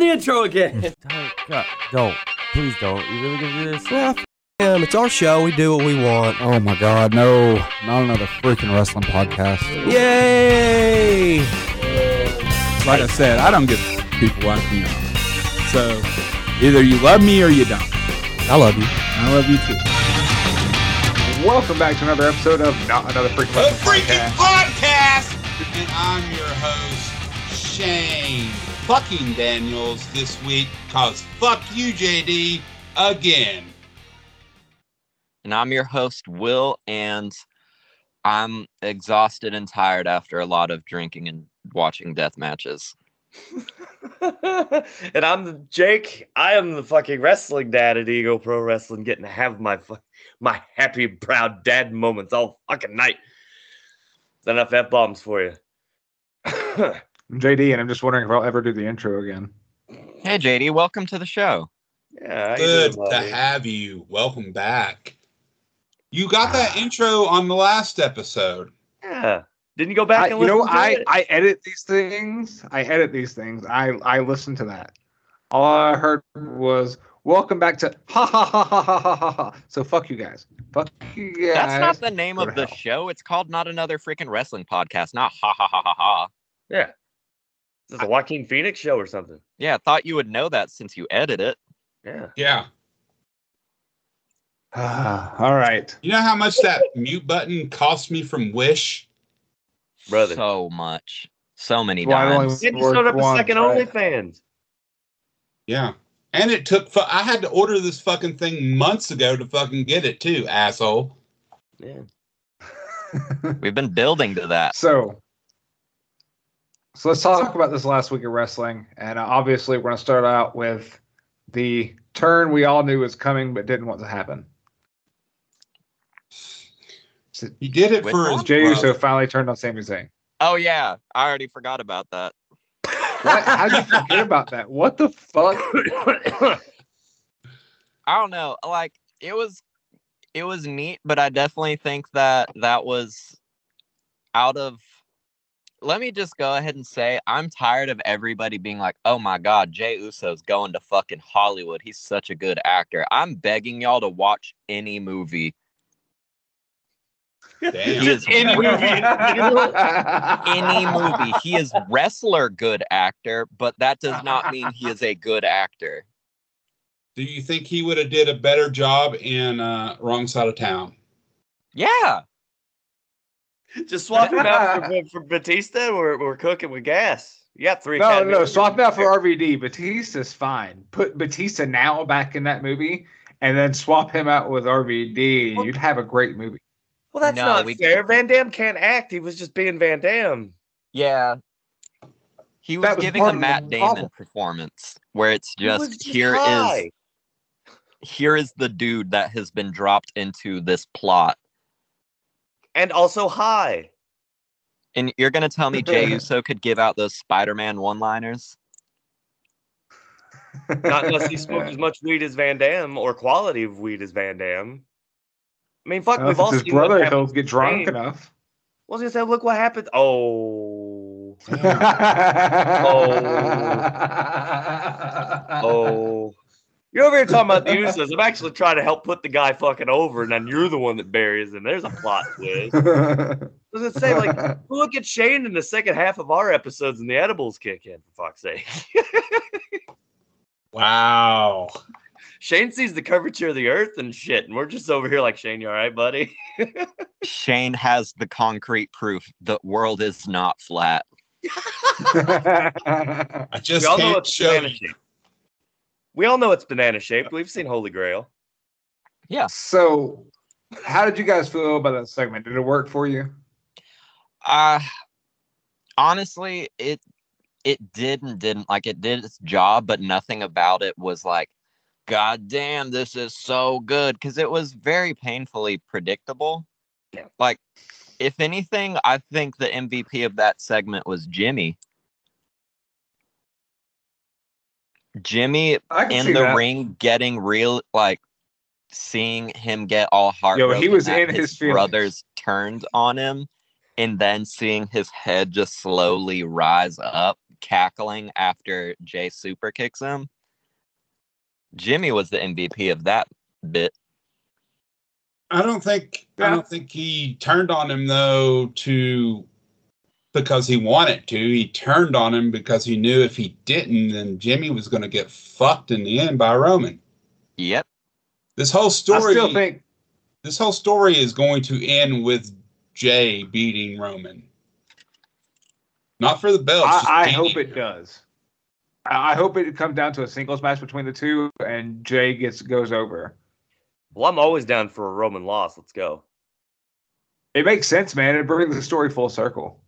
the intro again. Don't, God, don't. Please don't. You really gonna do this? well, f- him. It's our show. We do what we want. Oh my god, no. Not another freaking wrestling podcast. Yay! Like I said, I don't give people watching me. So either you love me or you don't. I love you. I love you too. Welcome back to another episode of Not Another Freaking The Wrestling freaking Podcast. podcast! And I'm your host, Shane fucking Daniels this week, cause fuck you, JD, again. And I'm your host, Will, and I'm exhausted and tired after a lot of drinking and watching death matches. and I'm the Jayke. I am the fucking wrestling dad at Eagle Pro Wrestling, getting to have my fu- my happy, proud dad moments all fucking night. There's enough f bombs for you. I'm JD, and I'm just wondering if I'll ever do the intro again. Hey, JD, welcome to the show. yeah, Good doing, to have you. Welcome back. You got ah. that intro on the last episode. Yeah. Didn't you go back I, and you know, listen to I, it? I edit these things. I edit these things. I, I listen to that. All I heard was welcome back to ha ha ha ha ha ha ha. ha. So fuck you guys. Fuck you guys. That's not the name Go of the hell. show. It's called Not Another Freaking Wrestling Podcast, not Ha Ha Ha Ha Ha. yeah. This is a Joaquin Phoenix show or something. Yeah, I thought you would know that since you edit it. Yeah. Yeah. Ah, all right. You know how much that mute button cost me from Wish? Brother. So much. So many Well, I only- times. Didn't start up a second right? OnlyFans? Yeah. And it took, fu- I had to order this fucking thing months ago to fucking get it too, asshole. Yeah. We've been building to that. So, so let's talk about this last week of wrestling, and uh, obviously we're going to start out with the turn we all knew was coming but didn't want to happen. He did it Which for his one? Jey Uso finally turned on Sami Zayn. Oh, yeah. I already forgot about that. What? How did you forget about that? What the fuck? I don't know. Like it was it was neat, but I definitely think that that was out of let me just go ahead and say I'm tired of everybody being like, "Oh my god, Jey Uso's going to fucking Hollywood. He's such a good actor." I'm begging y'all to watch any movie. He Damn. is any movie. any movie. He is wrestler good actor, but that does not mean he is a good actor. Do you think he would have did a better job in uh, Wrong Side of Town? Yeah. Just swap him out for, for Batista. We're, we're cooking with gas. You got three. No, Academy no, Awards. swap him out for RVD. Batista's fine. Put Batista now back in that movie, and then swap him out with RVD. Well- You'd have a great movie. Well, that's No, not we- fair. Van Dam can't act. He was just being Van Dam. Yeah. He was, was giving a part of the Matt Damon problem. performance where it's just just here is high. here is the dude that has been dropped into this plot. And also high. And you're gonna tell me Jey Uso could give out those Spider-Man one-liners? Not unless he smoked as much weed as Van Dam or quality of weed as Van Dam. I mean, fuck, we've all his seen brother, happened he'll get drunk Shane. enough. I was gonna say, look what happened. Oh. oh, oh. You're over here talking about the Usos. I'm actually trying to help put the guy fucking over, and then you're the one that buries him. There's a plot twist. I was gonna say, like, look at Shane in the second half of our episodes, and the edibles kick in. For fuck's sake, Wow. Shane sees the curvature of the earth and shit, and we're just over here like, Shane, you all right, buddy? Shane has the concrete proof the world is not flat. I just all know can't show you. Shaped. We all know it's banana shaped. We've seen Holy Grail. Yeah. So, how did you guys feel about that segment? Did it work for you? Uh honestly, it it did and didn't like it did its job, but nothing about it was like, God damn, this is so good. Cause it was very painfully predictable. Yeah. Like, if anything, I think the MVP of that segment was Jimmy. Jimmy in the that. ring getting real like seeing him get all heartbroken he was in his feelings. brothers turned on him and then seeing his head just slowly rise up cackling after Jey super kicks him. Jimmy was the MVP of that bit. I don't think I don't think he turned on him though to because he wanted to. He turned on him because he knew if he didn't, then Jimmy was going to get fucked in the end by Roman. Yep. This whole I story, still think this whole story is going to end with Jey beating Roman. Not for the belt. just I, I hope it does. I I hope it comes down to a singles match between the two, and Jey gets goes over. Well, I'm always down for a Roman loss. Let's go. It makes sense, man. It brings the story full circle.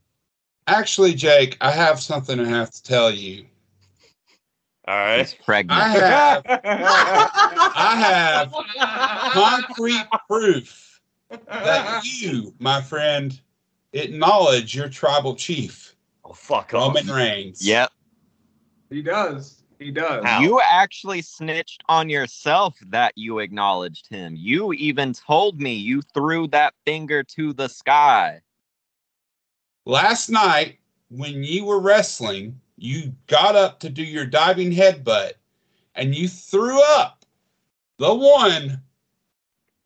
Actually, Jayke, I have something I have to tell you. All right. He's pregnant. I have I have concrete proof that you, my friend, acknowledge your tribal chief, Oh fuck off. Roman Reigns. Yep. he does. He does. How? You actually snitched on yourself that you acknowledged him. You even told me you threw that finger to the sky. Last night, when you were wrestling, you got up to do your diving headbutt and you threw up the one,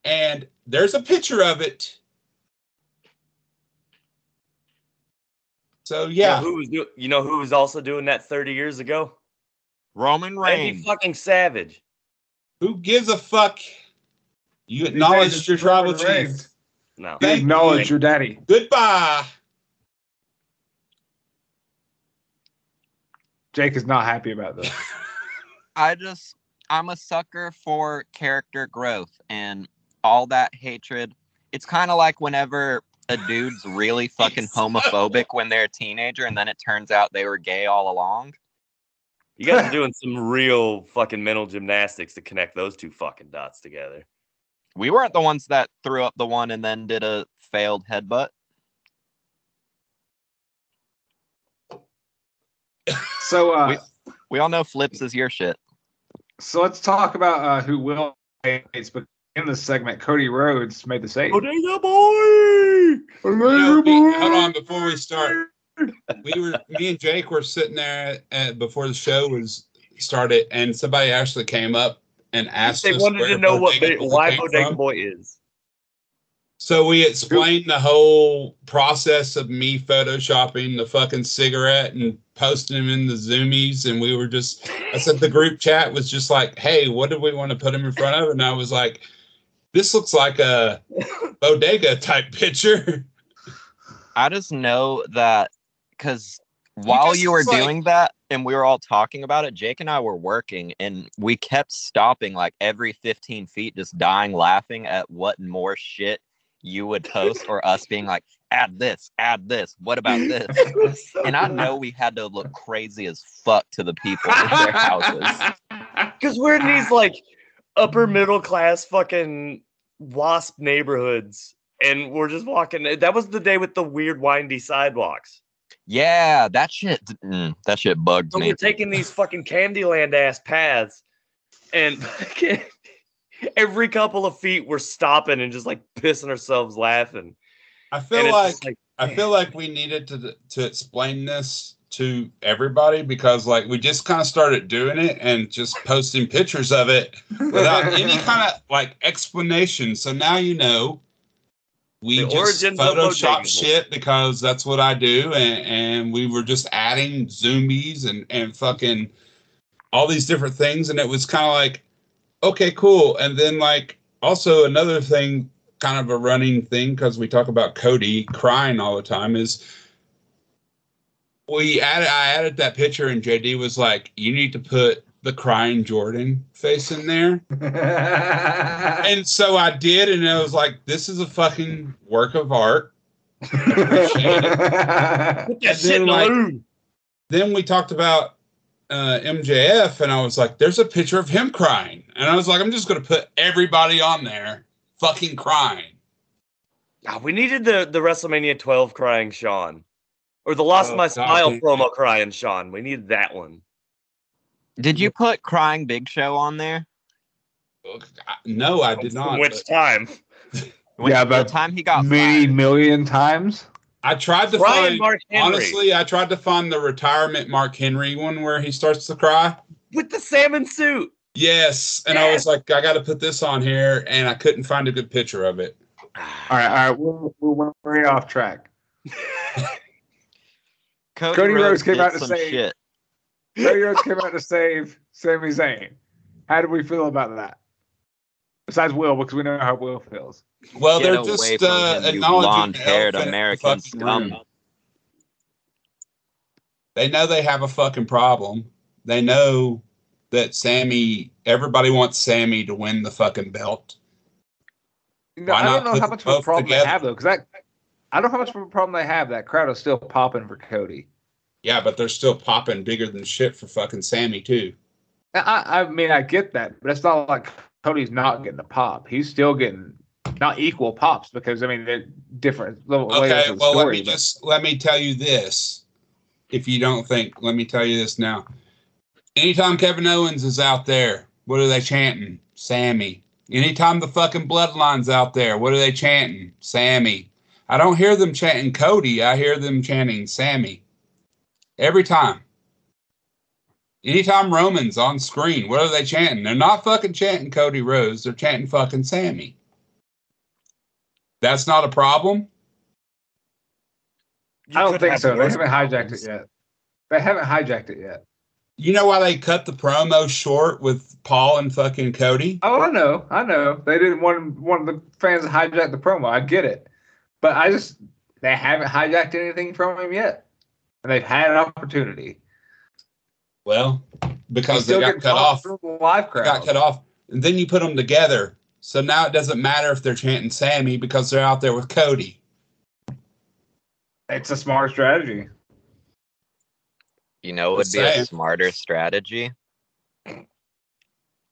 and there's a picture of it. So, You know yeah. who was do- you know who was also doing that 30 years ago? Roman Randy Reigns. fucking Savage. Who gives a fuck? You These acknowledge your tribal Roman chief. No. You Thank acknowledge your daddy. Goodbye. Jayke is not happy about this. I just I'm a sucker for character growth and all that hatred. It's kind of like whenever a dude's really fucking homophobic when they're a teenager and then it turns out they were gay all along. You guys are doing some real fucking mental gymnastics to connect those two fucking dots together. We weren't the ones that threw up the one and then did a failed headbutt. So, uh, We all know flips is your shit. so let's talk about uh, who will hates. But in this segment, Cody Rhodes made the save. Bodega boy! You know, we- hold on before we start. We were me and Jayke were sitting there at, before the show was started, and somebody actually came up and asked They us wanted where to know what Bodega Bo- why came Bodega. Boy is. So we explained the whole process of me photoshopping the fucking cigarette and posting them in the zoomies, and we were just. I said the group chat was just like, "Hey, what do we want to put him in front of?" And I was like, "This looks like a bodega type picture." I just know that because while just you were was like- doing that and we were all talking about it, Jayke and I were working and we kept stopping like every 15 feet, just dying laughing at what more shit you would post or us being like, add this, add this, what about this? And I know we had to look crazy as fuck to the people in their houses. Because we're in these like upper middle class fucking wasp neighborhoods. And we're just walking. That was the day with the weird windy sidewalks. Yeah, that shit, mm, that shit bugged So me. we're taking these fucking Candyland ass paths, and every couple of feet we're stopping and just like pissing ourselves laughing. I feel like like I feel like we needed to to explain this to everybody because like we just kind of started doing it and just posting pictures of it without any kind of like explanation. So now you know we The just Photoshop shit because that's what I do, and, and we were just adding zoomies and and fucking all these different things, and it was kind of like okay, cool. And then like also another thing, kind of a running thing because we talk about Cody crying all the time is we added I added that picture and JD was like, you need to put the crying Jordan face in there. And so I did, and I was like, this is a fucking work of art. Appreciate it. put that shit in then, the like- loo. then we talked about uh, MJF, and I was like, there's a picture of him crying. And I was like, I'm just going to put everybody on there fucking crying. Ah, we needed the the WrestleMania 12 crying Sean, or the Lost Oh, My God. Smile promo crying Sean. We needed that one. Did you put Crying Big Show on there? No, I did not. Which but time? When, Yeah, the time he got Many fired. million times. I tried to Brian find Mark Henry honestly, I tried to find the retirement Mark Henry one where he starts to cry. with the salmon suit. Yes, and I was like, I got to put this on here, and I couldn't find a good picture of it. Ah. All right, all right, we're, we're way off track. Cody, Cody Rhodes Rhodes came out to save. say- shit. Cody Rhodes came out to save Sami Zayn. How do we feel about that? Besides Will, because we know how Will feels. Well, Get they're away just from uh, him, you acknowledging the blonde-haired elephant American scum. room. They know they have a fucking problem. They know that Sami. Everybody wants Sami to win the fucking belt. You know, Why I don't know how much of a problem together? they have though, because that I don't know how much of a problem they have. That crowd is still popping for Cody. Yeah, but they're still popping bigger than shit for fucking Sami too. I, I mean, I get that, but it's not like Cody's not getting the pop. He's still getting not equal pops because I mean they're different little Okay, of the well let me but- just let me tell you this. If you don't think, let me tell you this now. Anytime Kevin Owens is out there, what are they chanting? Sami. Anytime the fucking bloodline's out there, what are they chanting? Sami. I don't hear them chanting Cody. I hear them chanting Sami. Every time. Anytime Roman's on screen, what are they chanting? They're not fucking chanting Cody Rhodes. They're chanting fucking Sami. That's not a problem. You I don't think so. They haven't hijacked it yet. They haven't hijacked it yet. You know why they cut the promo short with Paul and fucking Cody? Oh, I know, I know. They didn't want one of the fans to hijack the promo. I get it, but I just they haven't hijacked anything from him yet, and they've had an opportunity. Well, because they got cut off. live They crowd. got cut off. And then you put them together. So now it doesn't matter if they're chanting Sami because they're out there with Cody. It's a smart strategy. You know, it would be a smarter strategy.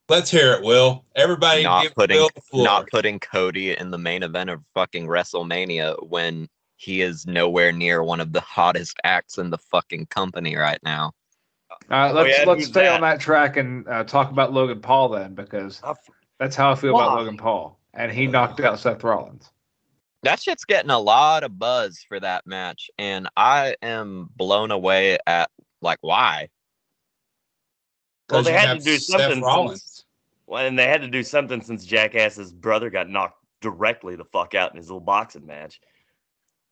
Let's hear it, Will. Everybody Not give putting Will the floor. not putting Cody in the main event of fucking WrestleMania when he is nowhere near one of the hottest acts in the fucking company right now. Uh, Oh, let's yeah, let's stay that? on that track and uh, talk about Logan Paul then, because that's how I feel about Logan Paul, and he knocked out Seth Rollins. That shit's getting a lot of buzz for that match, and I am blown away at like why. Well, they had to do Seth something since, well, and they had to do something since Jackass's brother got knocked directly the fuck out in his little boxing match.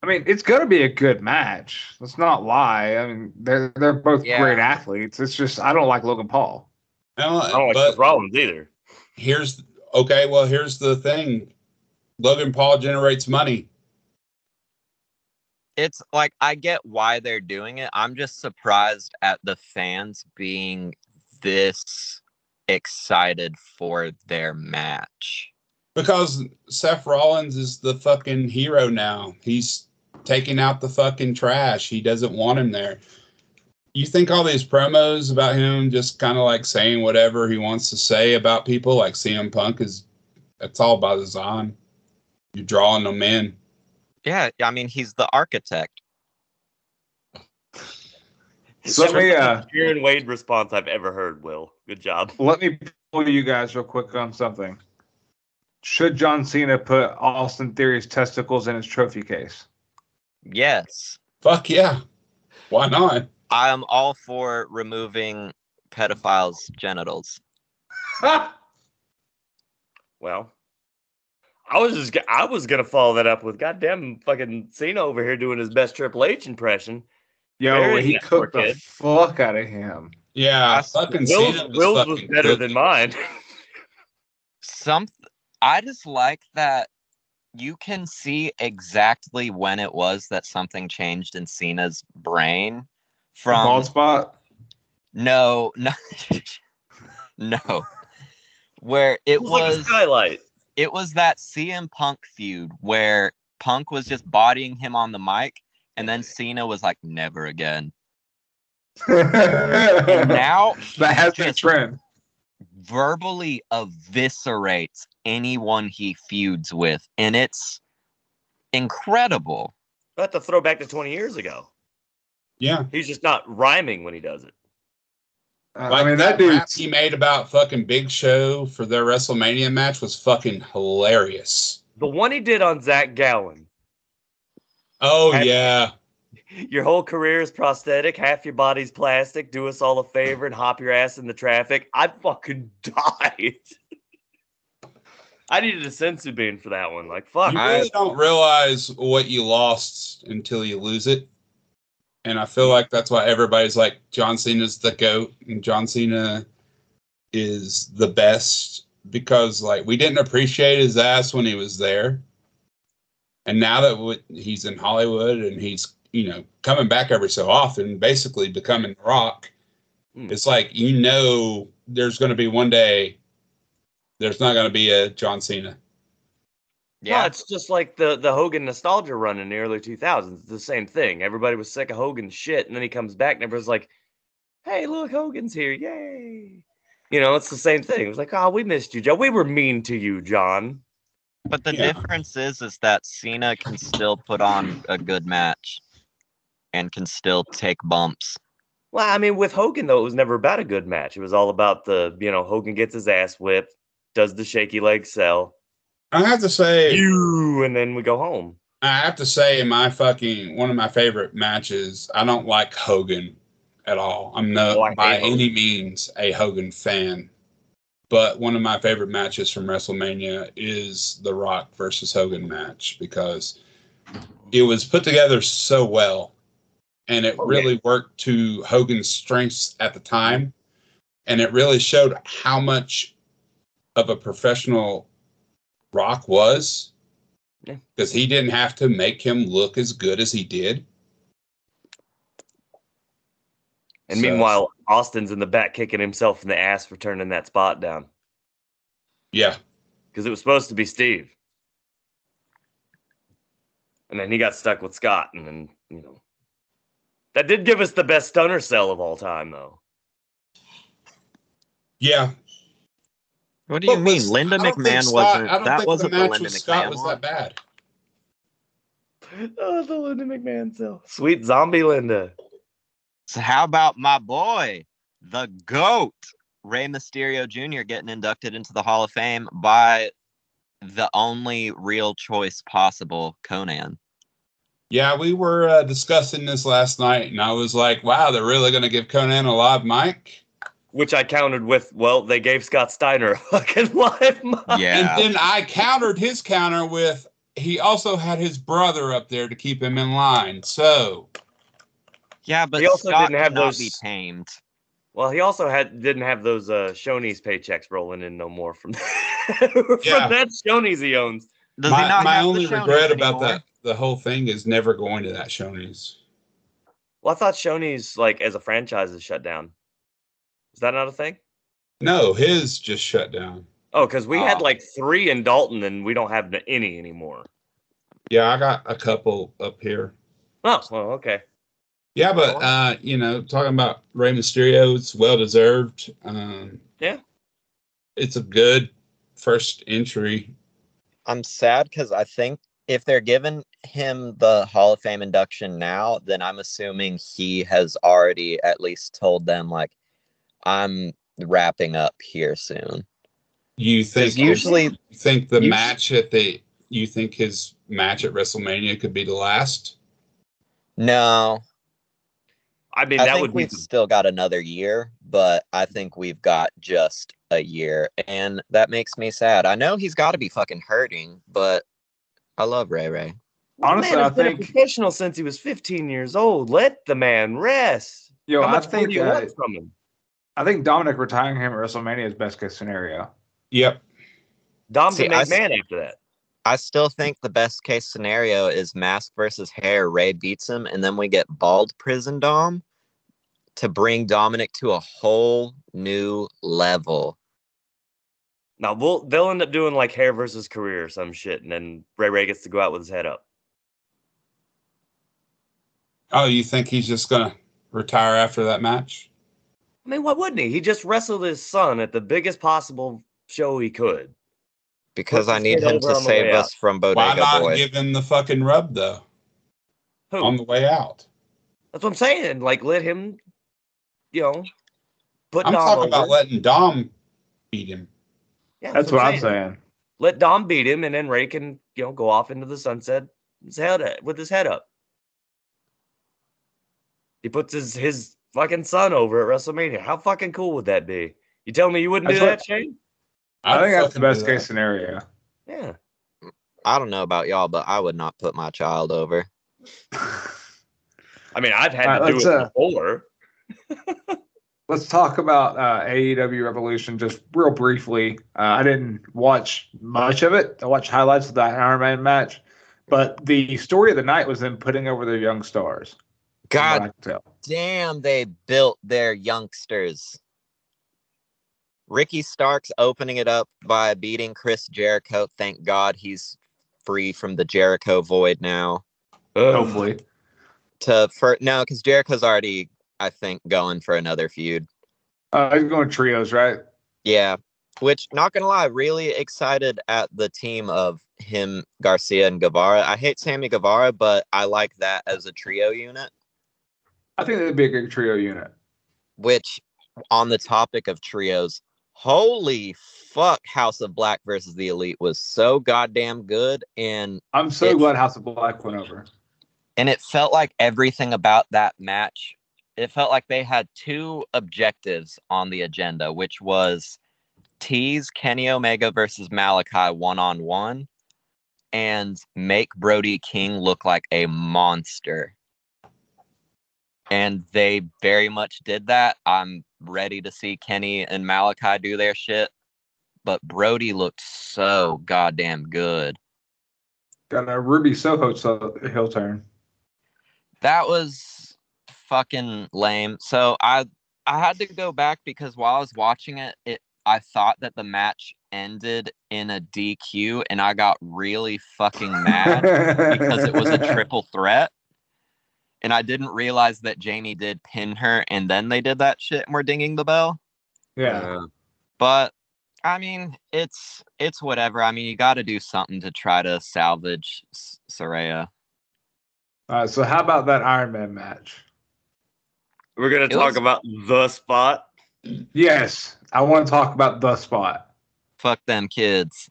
I mean, it's gonna be a good match. Let's not lie. I mean, they're they're both Yeah. great athletes. It's just I don't like Logan Paul. No, I don't like but Seth Rollins either. here's okay. Well, here's the thing. Logan Paul generates money. It's like I get why they're doing it. I'm just surprised at the fans being this excited for their match. Because Seth Rollins is the fucking hero now. He's taking out the fucking trash. He doesn't want him there. You think all these promos about him just kind of like saying whatever he wants to say about people, like CM Punk is that's all by design. You're drawing them in. Yeah, I mean he's the architect. So let me uh, Kieran Wade response I've ever heard. Will, good job. let me pull you guys real quick on something. Should John Cena put Austin Theory's testicles in his trophy case? Yes. Fuck yeah. Why not? I'm all for removing pedophiles' genitals. Well, I was just g- I was gonna follow that up with goddamn fucking Cena over here doing his best Triple H impression. Yo, Very he cooked the kid. fuck out of him. Yeah, I- fucking Will's, Cena was Will's was better cooked. than mine. Some I just like that you can see exactly when it was that something changed in Cena's brain from Bald spot. no no no where it It was like a skylight. it was that CM Punk feud where Punk was just bodying him on the mic and then Cena was like never again. And that now has been a trend. Verbally eviscerates anyone he feuds with and it's incredible. I have to throw back to 20 years ago. Yeah. He's just not rhyming when he does it. Uh, Like I mean, that rap dude. he made about fucking Big Show for their WrestleMania match was fucking hilarious. The one he did on Zach Gowen. Oh Have- yeah. Your whole career is prosthetic, half your body's plastic. Do us all a favor and hop your ass in the traffic. I fucking died. I needed a senzu bean for that one. Like fuck. You I- really don't realize what you lost until you lose it. And I feel like that's why everybody's like John Cena's the GOAT and John Cena is the best because like we didn't appreciate his ass when he was there. And now that w- he's in Hollywood and he's, you know, coming back every so often, basically becoming The Rock, Hmm. it's like you know there's going to be one day there's not going to be a John Cena. Yeah, it's just like the the Hogan nostalgia run in the early 2000s. It's the same thing. Everybody was sick of Hogan's shit, and then he comes back, and everyone's like, "Hey, look, Hogan's here! Yay!" You know, it's the same thing. It was like, "Oh, we missed you, Joe. We were mean to you, John." But the Yeah. difference is, is that Cena can still put on a good match, and can still take bumps. Well, I mean, with Hogan though, it was never about a good match. It was all about the, you know, Hogan gets his ass whipped, does the shaky leg sell, I have to say, you, and then we go home. I have to say, my fucking one of my favorite matches. I don't like Hogan at all. I'm not Oh, by Hogan. any means a Hogan fan, but one of my favorite matches from WrestleMania is the Rock versus Hogan match because it was put together so well, and it Oh, yeah. really worked to Hogan's strengths at the time, and it really showed how much of a professional Rock was Yeah. because he didn't have to make him look as good as he did. And So- meanwhile, Austin's in the back kicking himself in the ass for turning that spot down Yeah, because it was supposed to be Steve. And then he got stuck with Scott, and then you know that did give us the best stunner sell of all time, though. yeah. What do you But mean? was- Linda I don't think McMahon Scott- wasn't. I don't That think wasn't the the, match Linda with Scott McMahon was one. that bad. Oh, the Linda McMahon sell, sweet zombie Linda. So how about my boy, the GOAT, Rey Mysterio Jr. getting inducted into the Hall of Fame by the only real choice possible, Conan. Yeah, we were uh, discussing this last night, and I was like, "Wow, they're really going to give Conan a live mic." Which I countered with, well, they gave Scott Steiner a fucking live mic. Yeah. And then I countered his counter with, he also had his brother up there to keep him in line. So Yeah, but He also Scott didn't have those- be tamed. Well, he also had didn't have those uh Shoney's paychecks rolling in no more from, from Yeah. that Shoney's he owns. Does he my, not my have only the Shoney's regret about that, the whole thing, is never going to that Shoney's. Well, I thought Shoney's like as a franchise is shut down. Is that not a thing? No, his just shut down. Oh, because we had Oh. like three in Dalton and we don't have any anymore. Yeah, I got a couple up here. Oh, well, okay. Yeah, but uh, you know, talking about Rey Mysterio, it's well deserved. Um, Yeah. it's a good first entry. I'm sad because I think if they're giving him the Hall of Fame induction now, then I'm assuming he has already at least told them like, I'm wrapping up here soon. You think usually, you think the usually- match at the you think his match at WrestleMania could be the last? no, I mean, I that think would we've still got another year, but I think we've got just a year, and that makes me sad. I know he's got to be fucking hurting, but I love Rey Rey. Honestly, man I has been a think- professional since he was 15 years old. Let the man rest. Yo, How I much more think do you uh, want from him? I think Dominic retiring him at WrestleMania is best case scenario. Yep. Dom See, to I make s- man after that. I still think the best case scenario is mask versus hair. Rey beats him, and then we get bald prison Dom to bring Dominic to a whole new level. Now we'll they'll end up doing like hair versus career or some shit, and then Rey Rey gets to go out with his head up. Oh, you think he's just gonna retire after that match? I mean, why wouldn't he? He just wrestled his son at the biggest possible show he could. Because Put I need him to save way us from Bodega Boy. Why Bodega not Boy. give him the fucking rub though Who? on the way out? That's what I'm saying. Like, let him, you know, put I'm Dom talking over. about letting Dom beat him. Yeah, That's what I'm saying. Let Dom beat him, and then Rey can, you know, go off into the sunset his head with his head up. He puts his his fucking son over at WrestleMania. How fucking cool would that be? You tell me you wouldn't do That's that, Shane? I I'd think that's the best case that. scenario. Yeah. I don't know about y'all, but I would not put my child over. I mean, I've had All right, to do let's, it uh, before. Let's talk about uh, AEW Revolution just real briefly. Uh, I didn't watch much of it. I watched highlights of that Iron Man match, but the story of the night was them putting over their young stars. God I can tell. damn, they built their youngsters. Ricky Starks opening it up by beating Chris Jericho. Thank God he's free from the Jericho void now. hopefully. To for no, because Jericho's already, I think, going for another feud. Uh, he's going trios, right? Yeah. Which, not gonna lie, really excited at the team of him, Garcia, and Guevara. I hate Sammy Guevara, but I like that as a trio unit. I think that'd be a good trio unit. Which, on the topic of trios, holy fuck, House of Black versus the Elite was so goddamn good, and I'm so It's- glad House of Black went over. and it felt like everything about that match. It felt like they had two objectives on the agenda, which was tease Kenny Omega versus Malakai one on one, and make Brody King look like a monster. And they very much did that. I'm ready to see Kenny and Malakai do their shit. But Brody looked so goddamn good. Got a Ruby Soho so- heel turn. That was fucking lame. So I I had to go back because while I was watching it, it I thought that the match ended in a DQ and I got really fucking mad because it was a triple threat. And I didn't realize that Jamie did pin her and then they did that shit and we're dinging the bell. Yeah. But I mean, it's it's whatever. I mean, you got to do something to try to salvage S- Saraya. All right. So how about that Iron Man match? We're gonna It talk was- about the spot. Yes, I want to talk about the spot. Fuck them kids.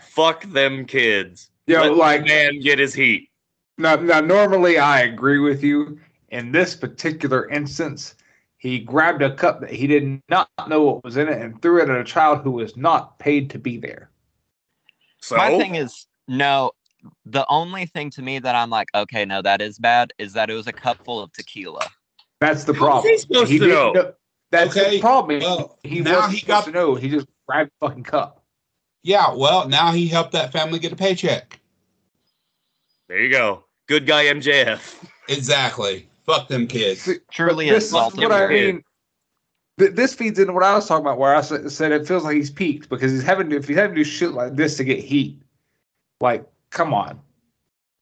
Fuck them kids. Yo, Let the like man get his heat. now, now, normally I agree with you. In this particular instance, he grabbed a cup that he did not know what was in it and threw it at a child who was not paid to be there. So My thing is, no, the only thing to me that I'm like, okay, no, that is bad, is that it was a cup full of tequila. That's the How's problem. he supposed to didn't know? That's Okay, the problem. well, he now wasn't he got- to know. He just grabbed the fucking cup. Yeah, well, now he helped that family get a paycheck. there you go. Good guy MJF. Exactly. Fuck them kids. Truly this is insulting. what I mean. Th- This feeds into what I was talking about, where I said it feels like he's peaked because he's having to, if he's having to do shit like this to get heat, like, come on,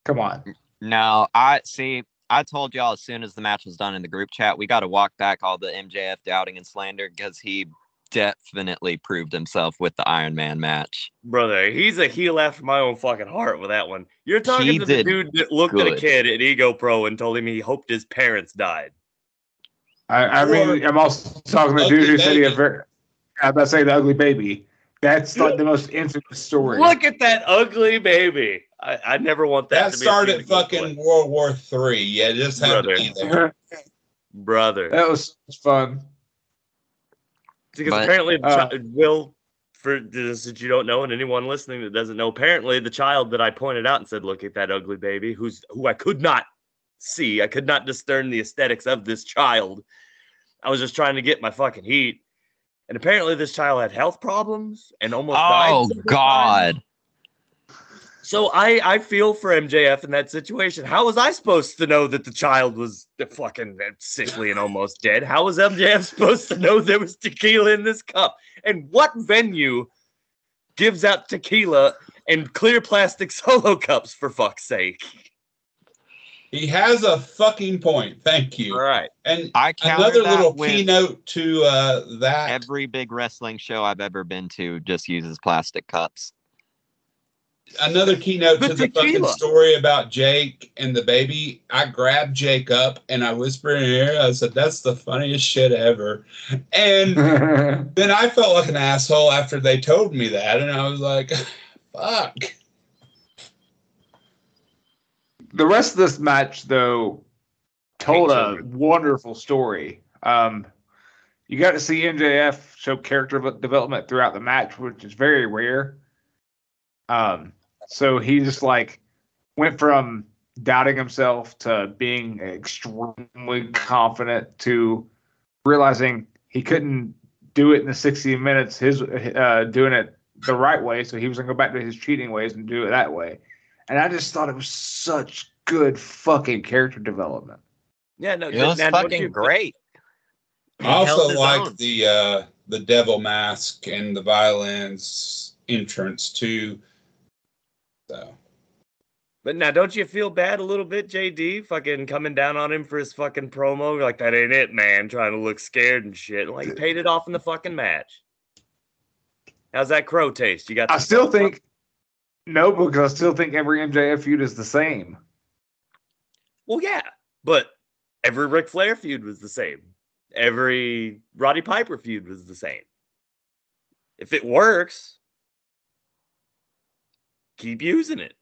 come on. No, I see. I told y'all as soon as the match was done in the group chat, we got to walk back all the MJF doubting and slander because he definitely proved himself with the Iron Man match. Brother, he's a heel after my own fucking heart with that one. You're talking He to the dude that looked at a kid at Eagle Pro and told him he hoped his parents died. I, I mean, I'm also talking to the dude who said he had very. I'm about to say the ugly baby. That's like the most infamous story. Look at that ugly baby. I, I never want that, That to be a started thing to go fucking play. World War Three. Yeah, just had Brother. to be there. brother. that was fun. Because But- apparently, uh, Will, for this that you don't know, and anyone listening that doesn't know, apparently the child that I pointed out and said, "Look at that ugly baby," who's who I could not see, I could not discern the aesthetics of this child. I was just trying to get my fucking heat, and apparently this child had health problems and almost died. Oh God! times. God! So I I feel for MJF in that situation. How was I supposed to know that the child was fucking sickly and almost dead? How was MJF supposed to know there was tequila in this cup? And what venue gives out tequila and clear plastic solo cups for fuck's sake? He has a fucking point. Thank you. right. And I counter another little keynote to uh, that. every big wrestling show I've ever been to just uses plastic cups. Another keynote The to the fucking story about Jayke and the baby. I grabbed Jayke up and I whispered in her ear. I said, "That's the funniest shit ever." And then I felt like an asshole after they told me that, and I was like, "Fuck." the rest of this match, though, told a wonderful story. Um, you got to see MJF show character development throughout the match, which is very rare. Um, so he just like went from doubting himself to being extremely confident to realizing he couldn't do it in the 60 minutes his uh, doing it the right way so he was going to go back to his cheating ways and do it that way and i just thought it was such good fucking character development Yeah, no, It was now, fucking great. I He held also like the uh the devil mask and the violins entrance too. So But now, don't you feel bad a little bit, JD? Fucking coming down on him for his fucking promo, like that ain't it, man. Trying to look scared and shit. Like he paid it off in the fucking match. How's that crow taste? You got? i still think no because i still think every mjf feud is the same Well, yeah, but every Ric Flair feud was the same. Every Roddy Piper feud was the same. If it works, keep using it.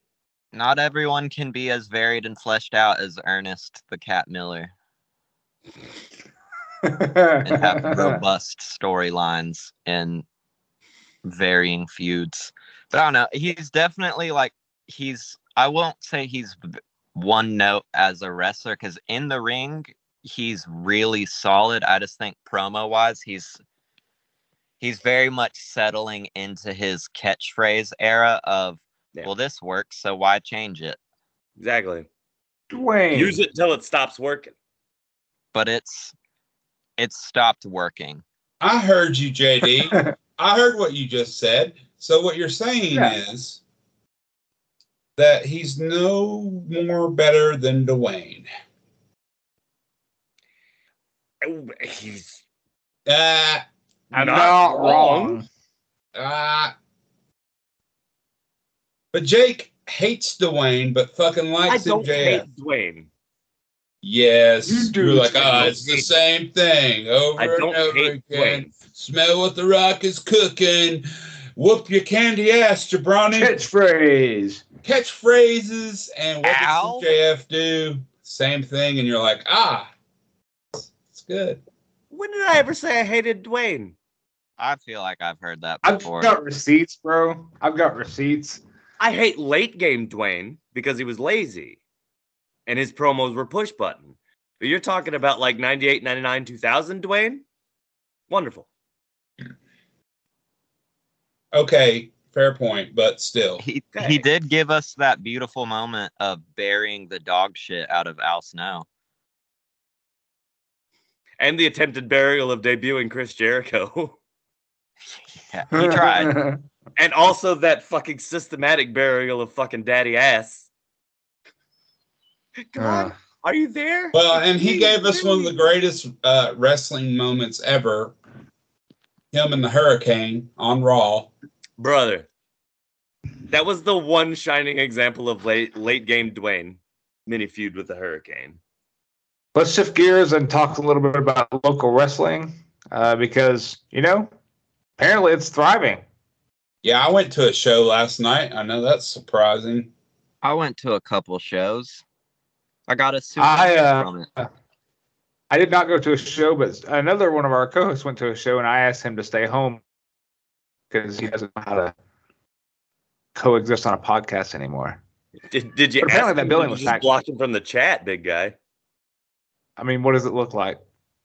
Not everyone can be as varied and fleshed out as Ernest the Cat Miller and have robust storylines and varying feuds. But I don't know. He's definitely like he's. I won't say he's one note as a wrestler because in the ring he's really solid. I just think promo wise he's he's very much settling into his catchphrase era of Yeah. well this works so why change it. Exactly. Dwayne. Use it till it stops working. But it's it's stopped working. I heard you, JD. I heard what you just said. So what you're saying Yeah. is that he's no more better than Dwayne. Oh, He's Uh, I'm not not, wrong. wrong. uh, but Jayke hates Dwayne, but fucking likes I likes don't MJF. hate Dwayne. Yes, You you do are like, too. ah, it's the same thing over I don't and over hate again. Dwayne. Smell what the rock is cooking. Whoop your candy ass, Jabroni. Catchphrase. Catchphrases and what Ow. does MJF do? Same thing, and you're like, ah, it's good. When did I ever say I hated Dwayne? I feel like I've heard that before. I've got receipts, bro. I've got receipts. I hate late game Dwayne because he was lazy and his promos were push button. But you're talking about like 98, 99, 2000 Dwayne? Wonderful. Okay, fair point, but still. He Okay. he did give us that beautiful moment of burying the dog shit out of Al Snow. And the attempted burial of debuting Chris Jericho. Yeah, he tried. and also that fucking systematic burial of fucking daddy ass. God, Uh, are you there? Well, and he Please, gave us one of the greatest uh, wrestling moments ever. Him and the Hurricane on Raw. brother. That was the one shining example of late late game Dwayne mini feud with the Hurricane. let's shift gears and talk a little bit about local wrestling uh, because you know apparently it's thriving. Yeah, I went to a show last night. I know that's surprising. I went to a couple shows. I got a souvenir I, uh, from it. I did not go to a show, but another one of our co-hosts went to a show, and I asked him to stay home because he doesn't know how to coexist on a podcast anymore. Did, did you But apparently ask that building was just packed. him from the chat, big guy? I mean, what does it look like?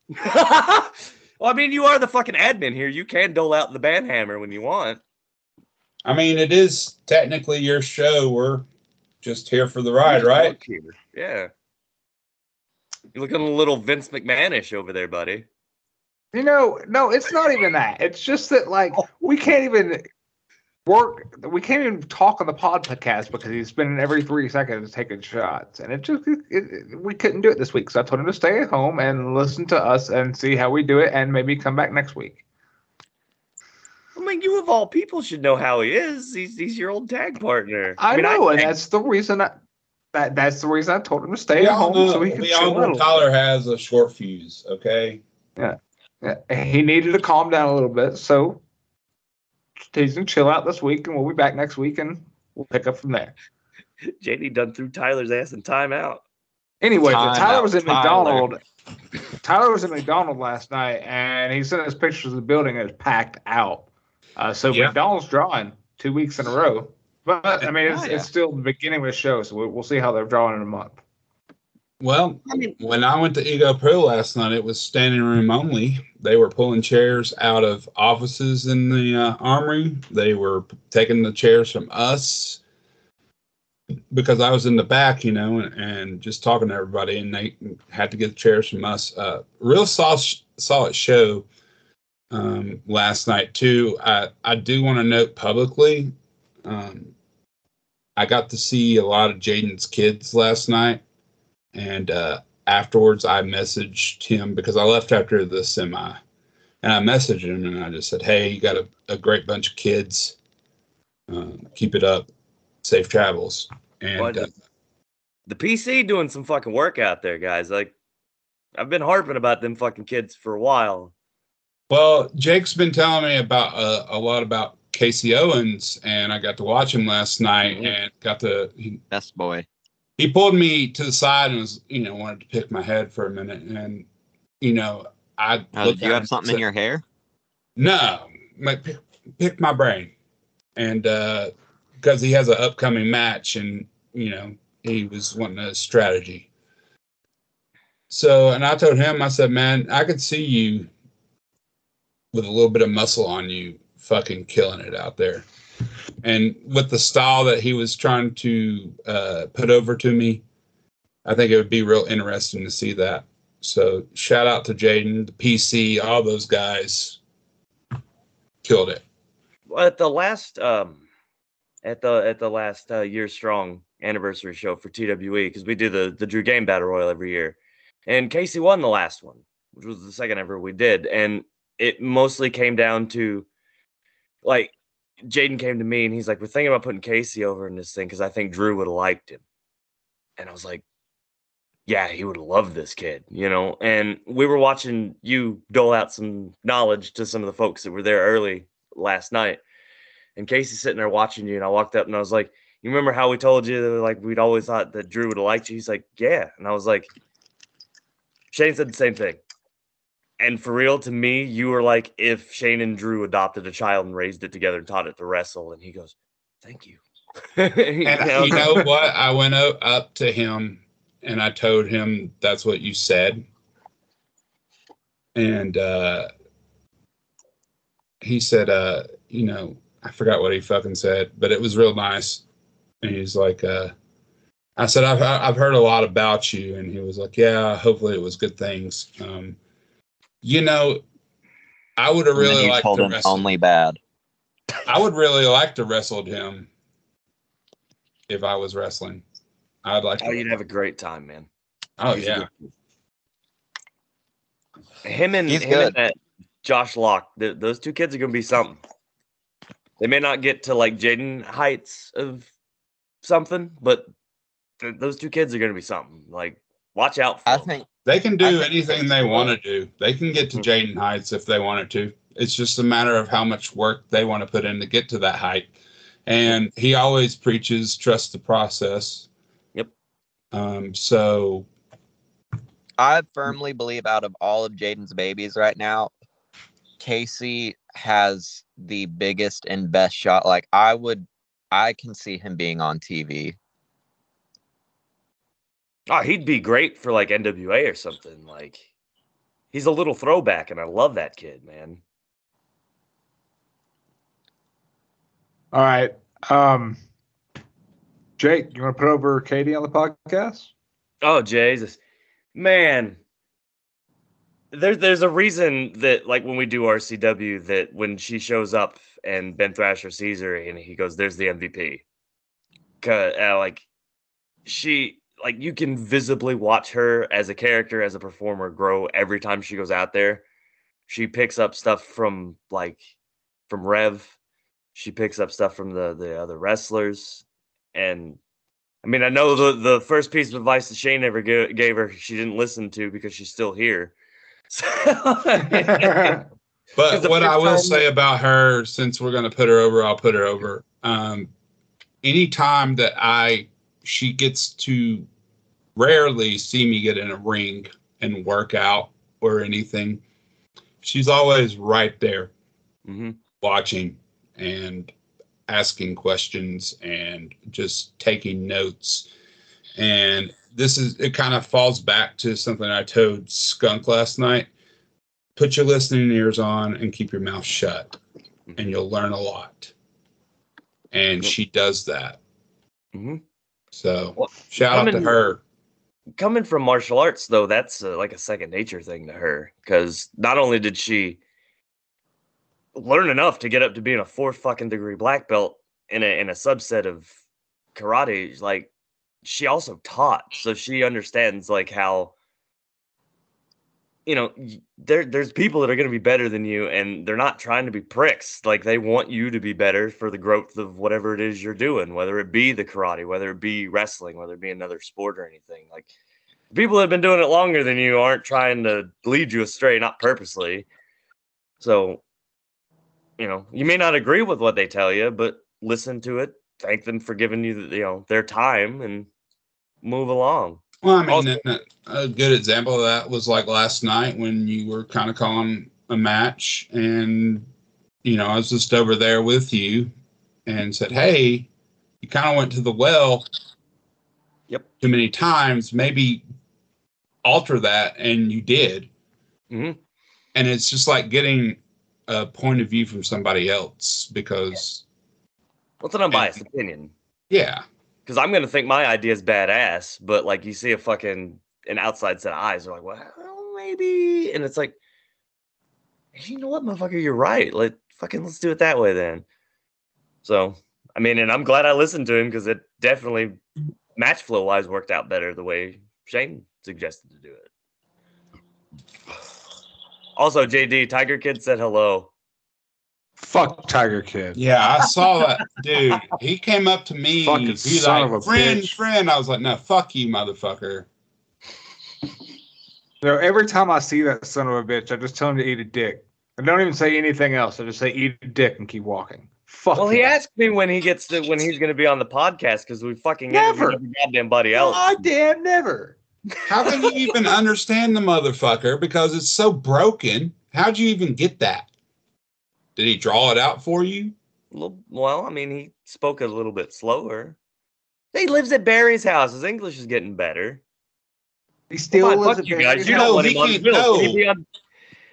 well, I mean, you are the fucking admin here. You can dole out the band hammer when you want. I mean, it is technically your show. We're just here for the ride, right? Yeah. You're looking a little Vince McMahonish over there, buddy. You know, no, it's not even that. It's just that like we can't even work. We can't even talk on the podcast because he's spending every three seconds taking shots, and it just it, it, we couldn't do it this week. So I told him to stay at home and listen to us and see how we do it, and maybe come back next week. I mean, you of all people should know how he is. He's he's your old tag partner. I, mean, know, and I, that's the reason I, that that's the reason I told him to stay at home know, so he can we chill know out. Tyler has a short fuse, okay? Yeah, He needed to calm down a little bit, so he's gonna chill out this week, and we'll be back next week, and we'll pick up from there. JD done threw Tyler's ass in timeout. Anyway, Time Tyler out, was at Tyler. McDonald. Tyler was at McDonald last night, and he sent us pictures of the building. and It's packed out. Uh, so Yeah. McDonald's drawing two weeks in a row. But I mean, it's, Oh, yeah. it's still the beginning of the show, so we'll, we'll see how they're drawing in a month. Well, when I went to Eagle Pro last night, it was standing room only. They were pulling chairs out of offices in the uh, armory. They were taking the chairs from us because I was in the back, you know, and, and just talking to everybody, and they had to get the chairs from us. Uh, real solid, solid show um, last night too. I I do want to note publicly, um, I got to see a lot of Jaden's kids last night and uh, afterwards I messaged him because I left after the semi, and I messaged him and I just said, "Hey, you got a, a great bunch of kids. Um, keep it up. Safe travels." And uh, The PC doing some fucking work out there, guys. Like, I've been harping about them fucking kids for a while. Well, Jayke's been telling me about uh, a lot about Casey Owens, and I got to watch him last night Mhm. and got to. He, Best boy. he pulled me to the side and was, you know, wanted to pick my head for a minute, and you know, I Oh, looked did you have something in your hair? No, like pick, pick my brain, and uh because he has an upcoming match, and you know he was wanting a strategy. So, and I told him, I said, man, I could see you with a little bit of muscle on you, fucking killing it out there. And with the style that he was trying to uh, put over to me, I think it would be real interesting to see that. So, shout out to Jaden, the PC, all those guys killed it. At the last, um, at the at the last uh, year strong anniversary show for TWE, because we do the the Drew Game Battle Royal every year, and Casey won the last one, which was the second ever we did, and it mostly came down to, like, Jaden came to me and he's like, "We're thinking about putting Casey over in this thing because I think Drew would have liked him," and I was like, "Yeah, he would have loved this kid," you know. And we were watching you dole out some knowledge to some of the folks that were there early last night, and Casey's sitting there watching you, and I walked up and I was like, "You remember how we told you that like we'd always thought that Drew would have liked you?" He's like, "Yeah," and I was like, Shane said the same thing. And for real, to me, you were like if Shane and Drew adopted a child and raised it together and taught it to wrestle. And he goes, "Thank you." And you know what? I went up to him and I told him that's what you said. And uh, he said, uh, you know, I forgot what he fucking said, but it was real nice. And he's like, uh, I said, I've, I've heard a lot about you. And he was like, yeah, hopefully it was good things. Um, you know, I would have really you liked told to him wrestle. only bad. I would really like to wrestled him if I was wrestling. I'd like to. Oh, you'd have a great time, man. oh He's yeah. Him and He's him good. and that Josh Locke, th- those two kids are gonna be something. They may not get to like Jaden heights of something, but th- those two kids are gonna be something. Like, watch out for I 'em. think They can do anything they want to do. They can get to Mhm. Jaden Heights if they wanted to. It's just a matter of how much work they want to put in to get to that height. And he always preaches trust the process. Yep. Um, so I firmly believe out of all of Jaden's babies right now, Casey has the biggest and best shot. Like I would, I can see him being on TV. Oh, he'd be great for like NWA or something. Like, he's a little throwback, and I love that kid, man. All right. Um, Jayke, you want to put over Katie on the podcast? Oh Jesus, man. There's there's a reason that like when we do RCW that when she shows up and Ben Thrasher sees her and he goes, "There's the MVP." 'Cause, uh, like she like you can visibly watch her as a character as a performer grow every time she goes out there. She picks up stuff from like from Rev. She picks up stuff from the the other wrestlers and I mean, I know the the first piece of advice that Shane ever ga- gave her, she didn't listen to because she's still here. So, But 'Cause the what I will time- say about her, since we're going to put her over, I'll put her over. Um, anytime that I she gets to rarely see me get in a ring and work out or anything. She's always right there hmm watching and asking questions and just taking notes. And this is it kind of falls back to something I told Skunk last night. Put your listening ears on and keep your mouth shut, and you'll learn a lot. And she does that. hmm So Well, shout out to coming- her. coming from martial arts though that's uh, like a second nature thing to her because not only did she learn enough to get up to being a fourth fucking degree black belt in a in a subset of karate like she also taught so she understands like how you know there there's people that are going to be better than you and they're not trying to be pricks. Like they want you to be better for the growth of whatever it is you're doing whether it be the karate whether it be wrestling whether it be another sport or anything. Like people that have been doing it longer than you aren't trying to lead you astray not purposely. So you know you may not agree with what they tell you but listen to it thank them for giving you you know their time and move along Well, I mean, Also- a good example of that was like last night when you were kind of calling a match, and you know, I was just over there with you and said, "Hey, you kind of went to the well, Yep. too many times. Maybe alter that," and you did. Mhm. And it's just like getting a point of view from somebody else because, what's an unbiased opinion yeah, because i'm to think my idea is badass but like you see a fucking an outside set of eyes they're like well maybe and it's like you know what motherfucker you're right. Like fucking let's do it that way then. So i mean and i'm glad i listened to him because it definitely match flow wise worked out better the way shane suggested to do it. Also jd tiger kid said hello Fuck Tiger Kid. Yeah, I saw that dude. He came up to me. Fucking He's son like, of a friend, bitch." friend. I was like, no, fuck you, motherfucker. You know, every time I see that son of a bitch, I just tell him to eat a dick. I don't even say anything else. I just say eat a dick and keep walking. Fuck. well he asked me when he gets to when he's going to be on the podcast because we fucking Never. interviewed every goddamn buddy else God damn never. How can you even understand the motherfucker? Because it's so broken. How'd you even get that? Did he draw it out for you? Little- Well, I mean, he spoke a little bit slower. He lives at Barry's house. His English is getting better. He still Fine, lives at you guys. Barry's You No, don't house. he can't- Bill. no. He on-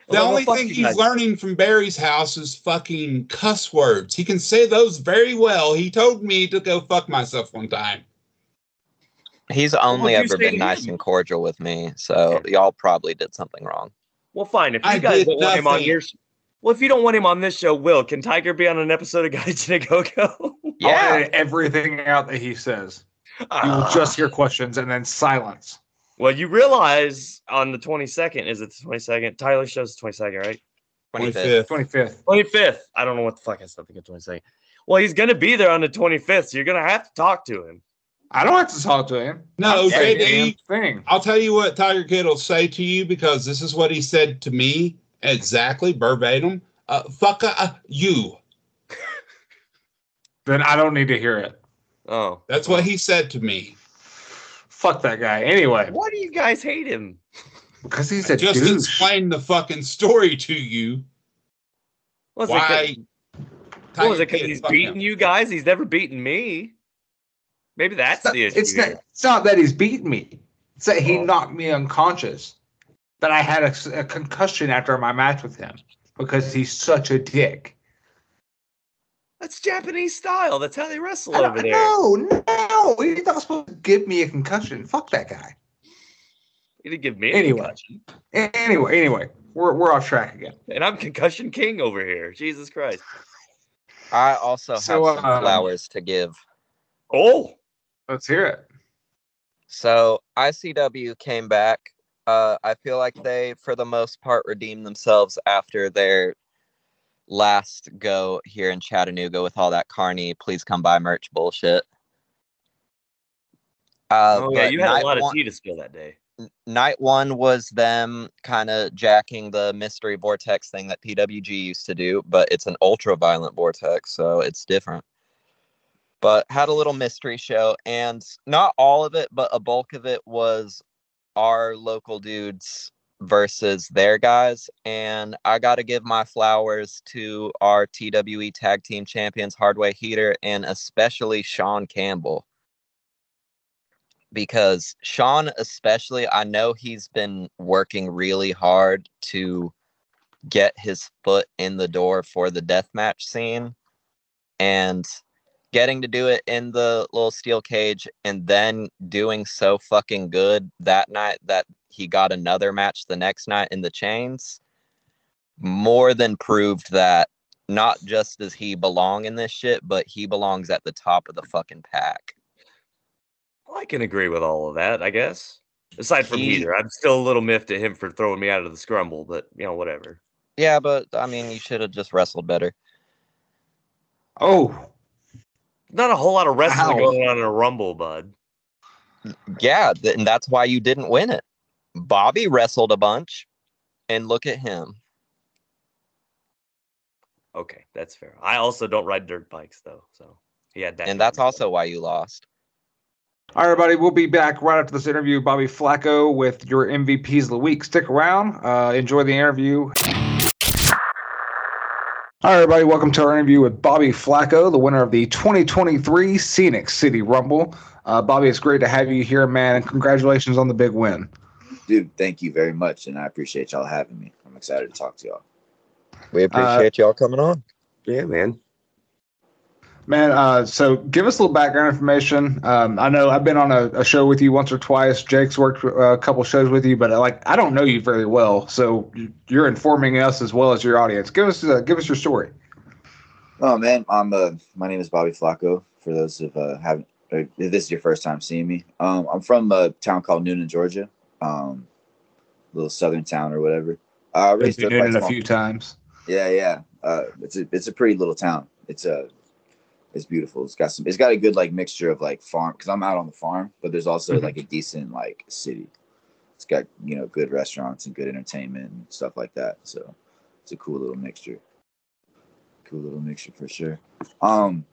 The Well, only thing he's guys. learning from Barry's house is fucking cuss words. He can say those very well. He told me to go fuck myself one time. He's only what'd ever been nice and cordial with me, so y'all probably did something wrong. Well, fine. If you I guys don't want him on nothing. your, sh- well, if you don't want him on this show, Will can Tiger be on an episode of Guys to Go Go? I'll edit everything out that he says. You will ah. just hear questions and then silence. Well, you realize on the twenty second is it the twenty second? Tyler shows the twenty second, right? 25th. 25th. 25th. 25th. I don't know what the fuck I still think of 22nd. Well, he's going to be there on the 25th, so you're going to have to talk to him. I don't have to talk to him. No, I'm saying the JD, damn thing. I'll tell you what Tiger Kid will say to you because this is what he said to me exactly verbatim. Uh, fuck uh, you. Then I don't need to hear it. Oh. That's what he said to me. Fuck that guy. Anyway, Why do you guys hate him? because he's I a just douche. explained the fucking story to you. Was it Why? 'cause- what was it because Kid, he's fuck beating him. you guys? He's never beaten me. Maybe that's It's not, the issue. it's not, it's not that he's beaten me. It's that he Oh. knocked me unconscious. That I had a, a concussion after my match with him because he's such a dick. That's Japanese style. That's how they wrestle I over there. no, no, he's not supposed to give me a concussion. Fuck that guy. He didn't give me a Anyway. concussion. Anyway, anyway, we're we're off track again. And I'm concussion king over here. Jesus Christ. I also have So, some um, flowers to give. Oh. Let's hear it. So ICW came back. Uh, I feel like they, for the most part, redeemed themselves after their last go here in Chattanooga with all that Carney, please come buy merch bullshit. Uh, oh, yeah. You had a lot of tea to spill that day. night one was them kind of jacking the mystery vortex thing that PWG used to do, but it's an ultra violent vortex, so it's different. but had a little mystery show and not all of it but a bulk of it was our local dudes versus their guys and i got to give my flowers to our twe tag team champions hardway heater and especially sean campbell. Because sean especially i know he's been working really hard to get his foot in the door for the deathmatch scene and getting to do it in the little steel cage and then doing so fucking good that night that he got another match the next night in the chains more than proved that not just does he belong in this shit but he belongs at the top of the fucking pack I can agree with all of that, I guess. Aside from He- Heater, I'm still a little miffed at him for throwing me out of the scrumble, but you know, whatever. yeah but i mean you should have just wrestled better Oh, Not a whole lot of wrestling Ow. going on in a rumble, bud. yeah th- and that's why you didn't win it bobby wrestled a bunch and look at him Okay, that's fair. I also don't ride dirt bikes though, so he had that. and that's also why you lost all right, everybody. We'll be back right after this interview. Bobby Flaco with your MVPs of the week. Stick around. Uh, enjoy the interview. All right, everybody. Welcome to our interview with Bobby Flaco, the winner of the 2023 Scenic City Rumble. Uh, Bobby, it's great to have you here, man, and congratulations on the big win. Dude, thank you very much, and I appreciate y'all having me. I'm excited to talk to y'all. we appreciate y'all coming on Yeah, man. Man, uh, so give us a little background information. Um, I know I've been on a, a show with you once or twice. Jayke's worked uh, a couple shows with you, but uh, like I don't know you very well, so you're informing us as well as your audience. Give us uh, give us your story. Oh man, I'm uh, my name is Bobby Flaco. For those of uh, haven't, uh, if this is your first time seeing me, um, I'm from a town called Newnan, Georgia, um, little southern town or whatever. Uh, Been raised to up Newnan a few times. Yeah, yeah. Uh, it's a it's a pretty little town. It's a it's beautiful. It's got some. It's got a good like mixture of like farm because I'm out on the farm, but there's also Mhm. like a decent like city. It's got you know good restaurants and good entertainment and stuff like that. So it's a cool little mixture. Cool little mixture for sure. Um,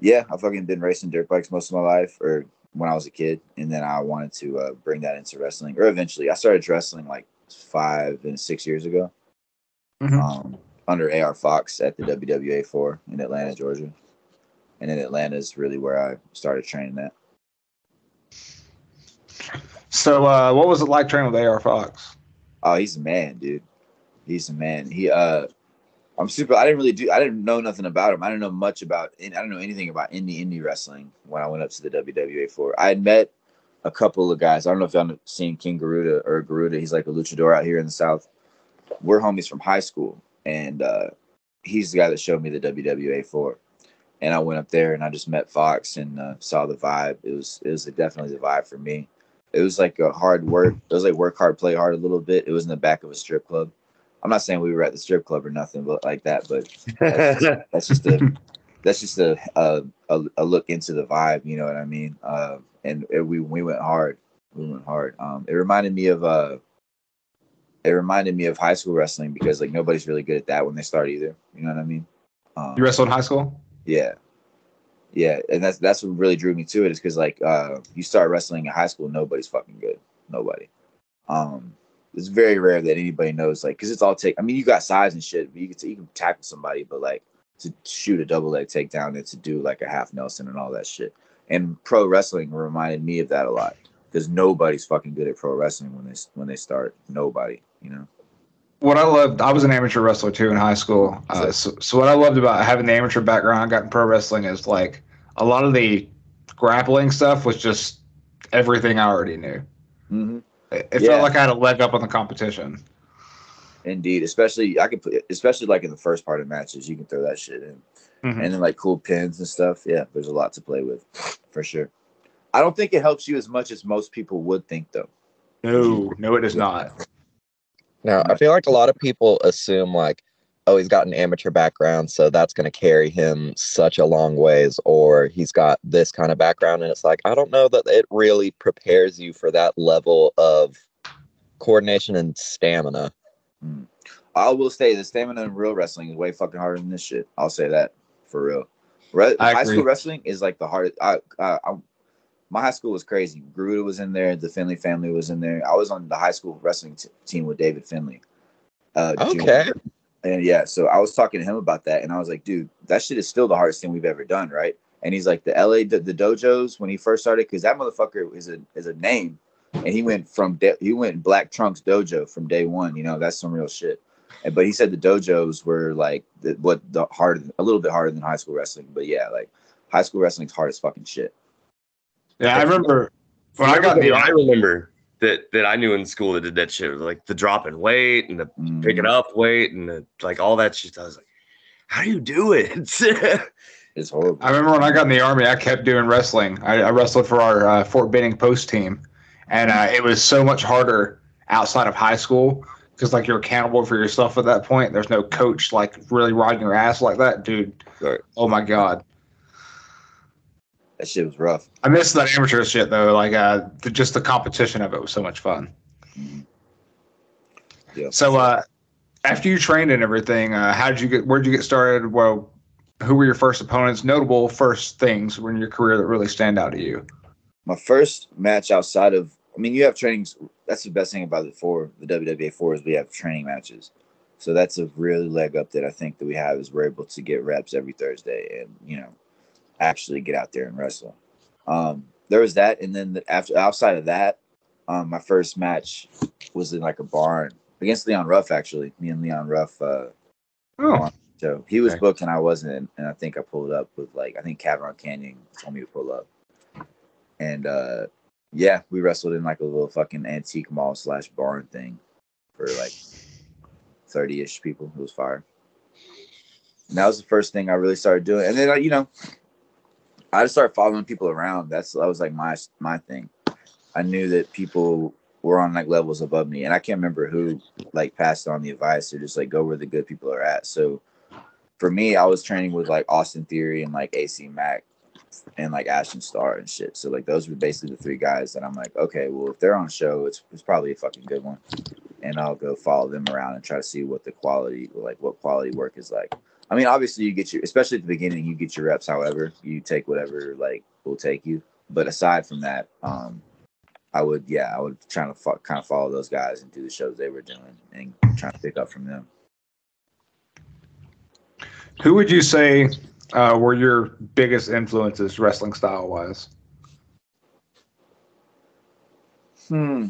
yeah, I fucking been racing dirt bikes most of my life, or when I was a kid, and then I wanted to uh, bring that into wrestling, or eventually I started wrestling like five and six years ago Mhm. um, under AR Fox at the WWA 4 in Atlanta, Georgia. And in Atlanta is really where I started training at. So, uh, what was it like training with AR Fox? Oh, he's a man, dude. He's a man. He uh I'm super I didn't really do I didn't know nothing about him. I didn't know much about I don't know anything about indie indie wrestling when I went up to the WWA 4. I had met a couple of guys. I don't know if y'all have seen King Garuda or Garuda. He's like a luchador out here in the South. We're homies from high school, and uh, he's the guy that showed me the WWA 4. And I went up there and I just met Fox and uh, saw the vibe. It was it was definitely the vibe for me. It was like a hard work. It was like work hard, play hard a little bit. It was in the back of a strip club. I'm not saying we were at the strip club or nothing, but like that. But that's just a that's just a a, a, a look into the vibe. You know what I mean? Uh, and it, we we went hard. We went hard. Um, it reminded me of uh, it reminded me of high school wrestling because like nobody's really good at that when they start either. You know what I mean? Um, You wrestled in high school? Yeah. Yeah, and that's that's what really drew me to it is because like uh, you start wrestling in high school, nobody's fucking good, nobody. Um, it's very rare that anybody knows like because it's all take. I mean, you got size and shit, you can you can tackle somebody, but like to shoot a double leg takedown and to do like a half Nelson and all that shit. And pro wrestling reminded me of that a lot because nobody's fucking good at pro wrestling when they when they start. Nobody, you know. What I loved, I was an amateur wrestler too in high school. Uh, so, so what I loved about having the amateur background I got in pro wrestling is like a lot of the grappling stuff was just everything I already knew. Mm-hmm. It, it Yeah. felt like I had a leg up on the competition. Indeed, especially I can put, especially like in the first part of matches, you can throw that shit in, Mhm. and then like cool pins and stuff. Yeah, there's a lot to play with, for sure. I don't think it helps you as much as most people would think, though. No, no, it is not. Now, I feel like a lot of people assume like, oh, he's got an amateur background, so that's going to carry him such a long ways, or he's got this kind of background, and it's like I don't know that it really prepares you for that level of coordination and stamina. Mm. I will say the stamina in real wrestling is way fucking harder than this shit. I'll say that for real. Re- high agree. school wrestling is like the hardest. I, I, I, my high school was crazy. Garuda was in there. The Finlay family was in there. I was on the high school wrestling t- team with David Finlay. Uh, junior. Okay. And yeah, so I was talking to him about that, and I was like, dude, that shit is still the hardest thing we've ever done, right? And he's like, the LA, the, the dojos when he first started, because that motherfucker is a is a name, and he went from da- he went Black Trunks Dojo from day one. You know, that's some real shit. And, but he said the dojos were like the, what the hard, a little bit harder than high school wrestling. But yeah, like high school wrestling's hard as fucking shit. Yeah, I remember when I got the I remember that that I knew in school that did that shit, like the dropping weight and the Mm. picking up weight and the, like all that shit. I was like, how do you do it? It's horrible. I remember when I got in the army, I kept doing wrestling. I, I wrestled for our uh, Fort Benning post team, and uh, it was so much harder outside of high school because like you're accountable for yourself at that point. There's no coach like really riding your ass like that, dude. Right. Oh my god, That shit was rough. I miss that amateur shit though. Like uh, the, just the competition of it was so much fun. Mhm. Yeah. So uh, after you trained and everything, uh, how did you get? Where did you get started? Well, who were your first opponents? Notable first things in your career that really stand out to you? my first match outside of I mean you have trainings that's the best thing about the four the WWA four is we have training matches. So that's a really leg up that I think that we have is we're able to get reps every Thursday and you know actually get out there and wrestle. Um there was that and then the, after outside of that um my first match was in like a barn against Leon Ruff actually. Me and Leon Ruff uh Oh, so he was Okay. booked and I wasn't, and I think I pulled up with like I think Cavern Canyon told me to pull up, and uh yeah, we wrestled in like a little fucking antique mall slash barn thing for like thirty ish people. It was fire. And that was the first thing I really started doing, and then you know, I just started following people around. That's that was like my my thing. I knew that people were on like levels above me, and I can't remember who like passed on the advice or just like go where the good people are at. So for me, I was training with like Austin Theory and like AC Mac and like Ashton Starr and shit. So like those were basically the three guys that I'm like, okay, well if they're on show, it's it's probably a fucking good one. And I'll go follow them around and try to see what the quality like what quality work is like. I mean, obviously you get your especially at the beginning, you get your reps, however, you take whatever like will take you. But aside from that, um I would yeah, I would try to fo- kind of follow those guys and do the shows they were doing and try to pick up from them. who would you say uh, were your biggest influences wrestling style wise? Hmm.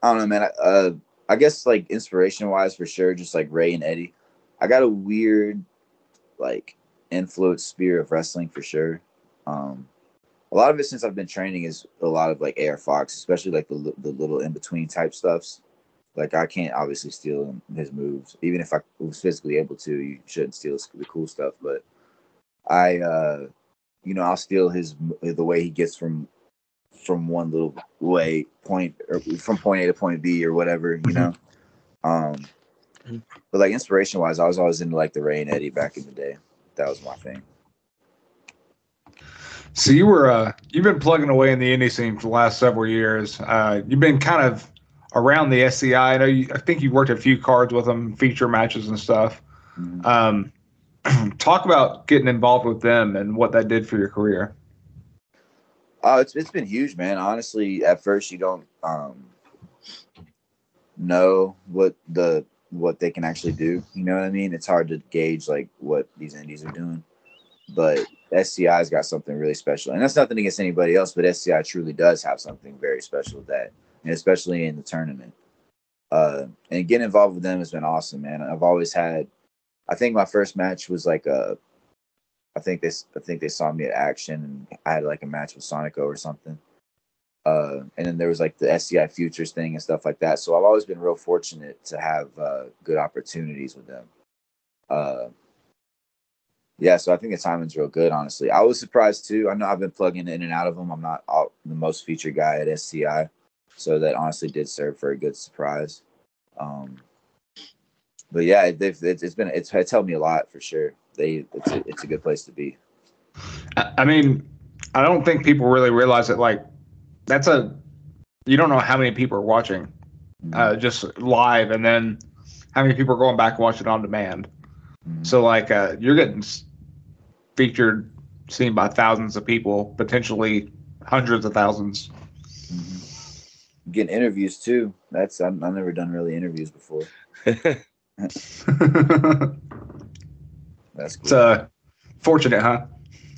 I don't know, man. I- Uh, I guess like inspiration wise, for sure, just like Rey and Eddie. I got a weird, like, influence spirit of wrestling for sure. Um, a lot of it since I've been training is a lot of like AR Fox, especially like the the little in between type stuffs. Like I can't obviously steal his moves, even if I was physically able to. You shouldn't steal the cool stuff, but I, uh, you know, I'll steal his the way he gets from from one little way point or from point A to point B or whatever, you know. Um, but like inspiration wise, I was always into like the Rey and Eddie back in the day. That was my thing. So you were uh, you've been plugging away in the indie scene for the last several years. Uh, you've been kind of around the SCI. I know you, I think you worked a few cards with them, feature matches and stuff. Mhm. Um, talk about getting involved with them and what that did for your career. Oh, it's it's been huge, man. Honestly, at first you don't um know what the what they can actually do. You know what I mean? It's hard to gauge like what these indies are doing. But SCI's got something really special. And that's nothing against anybody else, but SCI truly does have something very special that. And especially in the tournament. Uh and getting involved with them has been awesome, man. I've always had I think my first match was like a I think they I think they saw me at Action, and I had like a match with Sonico or something. Uh, and then there was like the SCI Futures thing and stuff like that. So I've always been real fortunate to have uh, good opportunities with them. Uh, yeah, so I think the timing's real good. Honestly, I was surprised too. I know I've been plugging in and out of them. I'm not all, the most featured guy at SCI, so that honestly did serve for a good surprise. Um, but yeah, it's been it's, it's helped me a lot for sure. They it's a, it's a good place to be. I I mean, I don't think people really realize that. Like, that's a you don't know how many people are watching uh, just live, and then how many people are going back and watching on demand. Mhm. So like uh, you're getting featured, seen by thousands of people, potentially hundreds of thousands. Mhm. Getting interviews too. That's I've, I've never done really interviews before. it's That's cool. uh, fortunate, huh?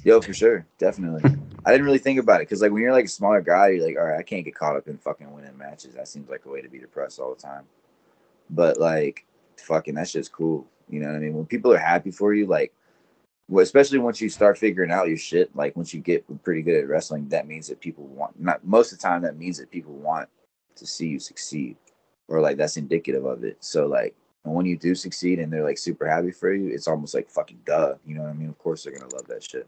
Yo, for sure, definitely. I didn't really think about it because, like, when you're like a smaller guy, you're like, all right, I can't get caught up in fucking winning matches. That seems like a way to be depressed all the time. But like, fucking, that shit's cool. You know what I mean? When people are happy for you, like, well, especially once you start figuring out your shit, like once you get pretty good at wrestling, that means that people want. Not most of the time, that means that people want to see you succeed, or like that's indicative of it. So like. And when you do succeed and they're like super happy for you, it's almost like fucking duh. You know what I mean? Of course they're gonna love that shit.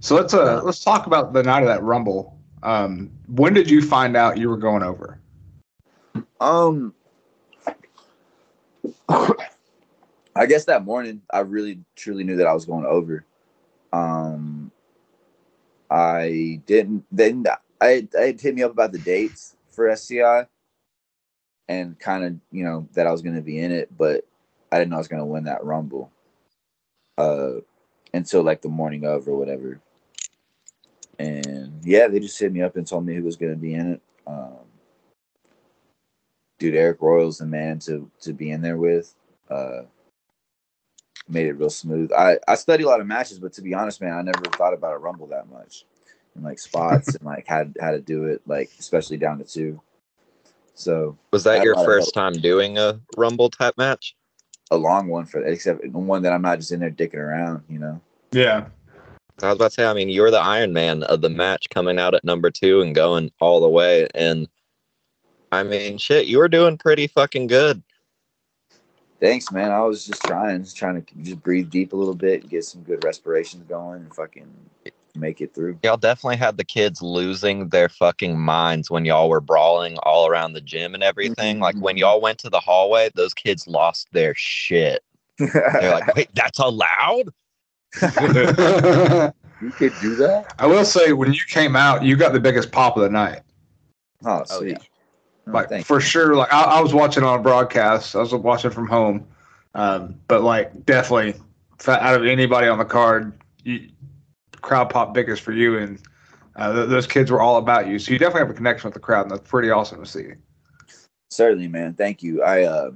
So let's uh let's talk about the night of that rumble. Um, when did you find out you were going over? Um, I guess that morning I really truly knew that I was going over. Um, I didn't then I it hit me up about the dates for SCI, and kind of you know that I was going to be in it, but I didn't know I was going to win that rumble. Uh, until like the morning of or whatever. And yeah, they just hit me up and told me who was going to be in it. Um, dude, Eric Royals the man to to be in there with. Uh, made it real smooth. I I study a lot of matches, but to be honest, man, I never thought about a rumble that much, and like spots and like how how to do it, like especially down to two. So Was I that your first time doing a Rumble type match? a long one for except one that I'm not just in there dicking around, you know. Yeah. I was about to say, I mean, you were the Iron Man of the match coming out at number two and going all the way. And I mean, shit, you were doing pretty fucking good. Thanks, man. I was just trying, just trying to just breathe deep a little bit, get some good respirations going, and fucking make it through. Y'all definitely had the kids losing their fucking minds when y'all were brawling all around the gym and everything. Like when Mhm. y'all went to the hallway, those kids lost their shit. They're like, wait, that's allowed? You could do that? I will say when you came out, you got the biggest pop of the night. Oh, Oh, sweet. yeah. Oh, like thank for sure. Like I, I was watching on a broadcast. I was watching from home, um, but like definitely out of anybody on the card, you, crowd pop biggest for you, and uh, th- those kids were all about you. So you definitely have a connection with the crowd, and that's pretty awesome to see. Certainly, man. Thank you. I uh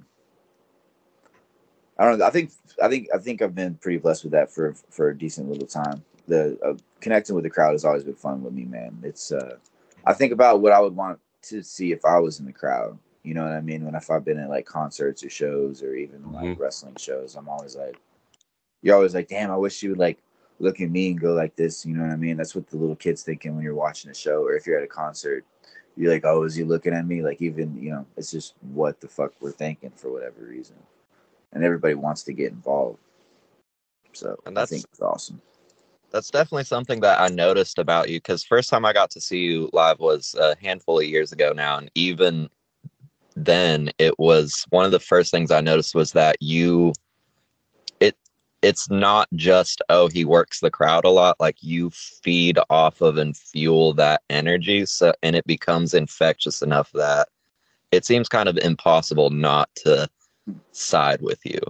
I don't know. I think I think I think I've been pretty blessed with that for for a decent little time. The uh, connecting with the crowd has always been fun with me, man. It's uh I think about what I would want to see if I was in the crowd. You know what I mean? When if I've been at like concerts or shows or even like wrestling shows, I'm always like, you're always like, damn, I wish you would like look at me and go like this. You know what I mean? That's what the little kids thinking when you're watching a show or if you're at a concert. You're like, oh, is he looking at me? Like even you know, it's just what the fuck we're thinking for whatever reason, and everybody wants to get involved. So And I that's- think it's awesome. That's definitely something that I noticed about you because first time I got to see you live was a handful of years ago now. And even then, it was one of the first things I noticed was that you, it's not just, oh, he works the crowd a lot. Like you feed off of and fuel that energy. So, and it becomes infectious enough that it seems kind of impossible not to side with you.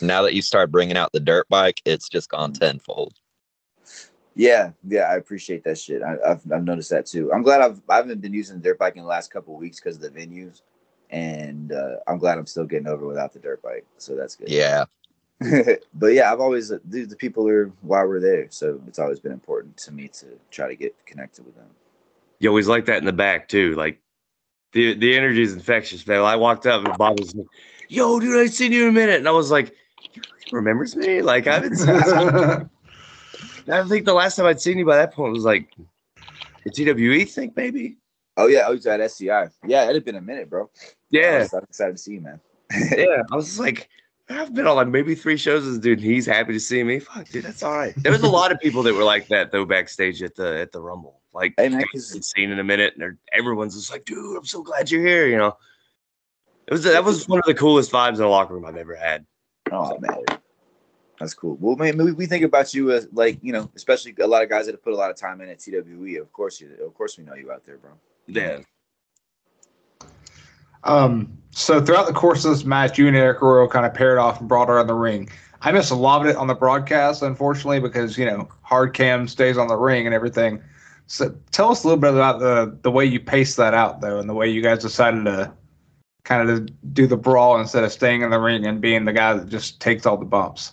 Now that you start bringing out the dirt bike, it's just gone tenfold. Yeah, yeah, I appreciate that shit. I, I've I've noticed that too. I'm glad I've I haven't been using the dirt bike in the last couple of weeks because of the venues, and uh, I'm glad I'm still getting over without the dirt bike. So that's good. Yeah. but yeah, I've always the, the people are why we're there, so it's always been important to me to try to get connected with them. You always like that in the back too. Like the the energy is infectious, man. I walked up and Bob was like, "Yo, dude, I seen you in a minute," and I was like, "He remembers me?" Like I haven't. Seen, I think the last time I'd seen you by that point was like the TWE thing, maybe. Oh yeah, oh, he's at SCI. Yeah, it had been a minute, bro. Yeah, I'm excited to see you, man. yeah. I was like, I've been on like maybe three shows with this dude, and he's happy to see me. Fuck, dude, that's all right. There was a lot of people that were like that though backstage at the at the Rumble. Like, Hey, man, I 'cause- haven't seen in a minute, and everyone's just like, dude, I'm so glad you're here. You know, it was that was one of the coolest vibes in the locker room I've ever had. Oh man, that's cool. Well, man, we, we think about you as like you know, especially a lot of guys that have put a lot of time in at TWE. Of course, you, of course, we know you out there, bro. Yeah. Um, so throughout the course of this match, you and Eric Royal kind of paired off and brought her in the ring. I missed a lot of it on the broadcast, unfortunately, because you know hard cam stays on the ring and everything. So tell us a little bit about the the way you paced that out, though, and the way you guys decided to kind of do the brawl instead of staying in the ring and being the guy that just takes all the bumps.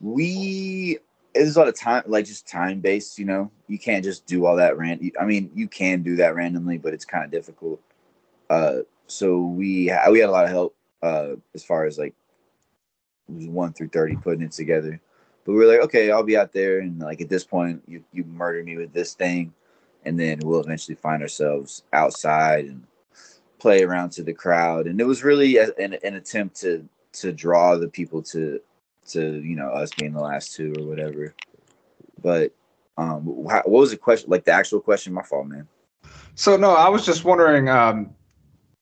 We it's a lot of time, like just time based. You know, you can't just do all that random. I mean, you can do that randomly, but it's kind of difficult. Uh, so we we had a lot of help uh, as far as like one through thirty putting it together. But we were like, okay, I'll be out there, and like at this point, you you murder me with this thing, and then we'll eventually find ourselves outside and play around to the crowd. And it was really a, an, an attempt to to draw the people to to you know us being the last two or whatever. But um, what was the question? Like the actual question? My fault, man. So no, I was just wondering, um,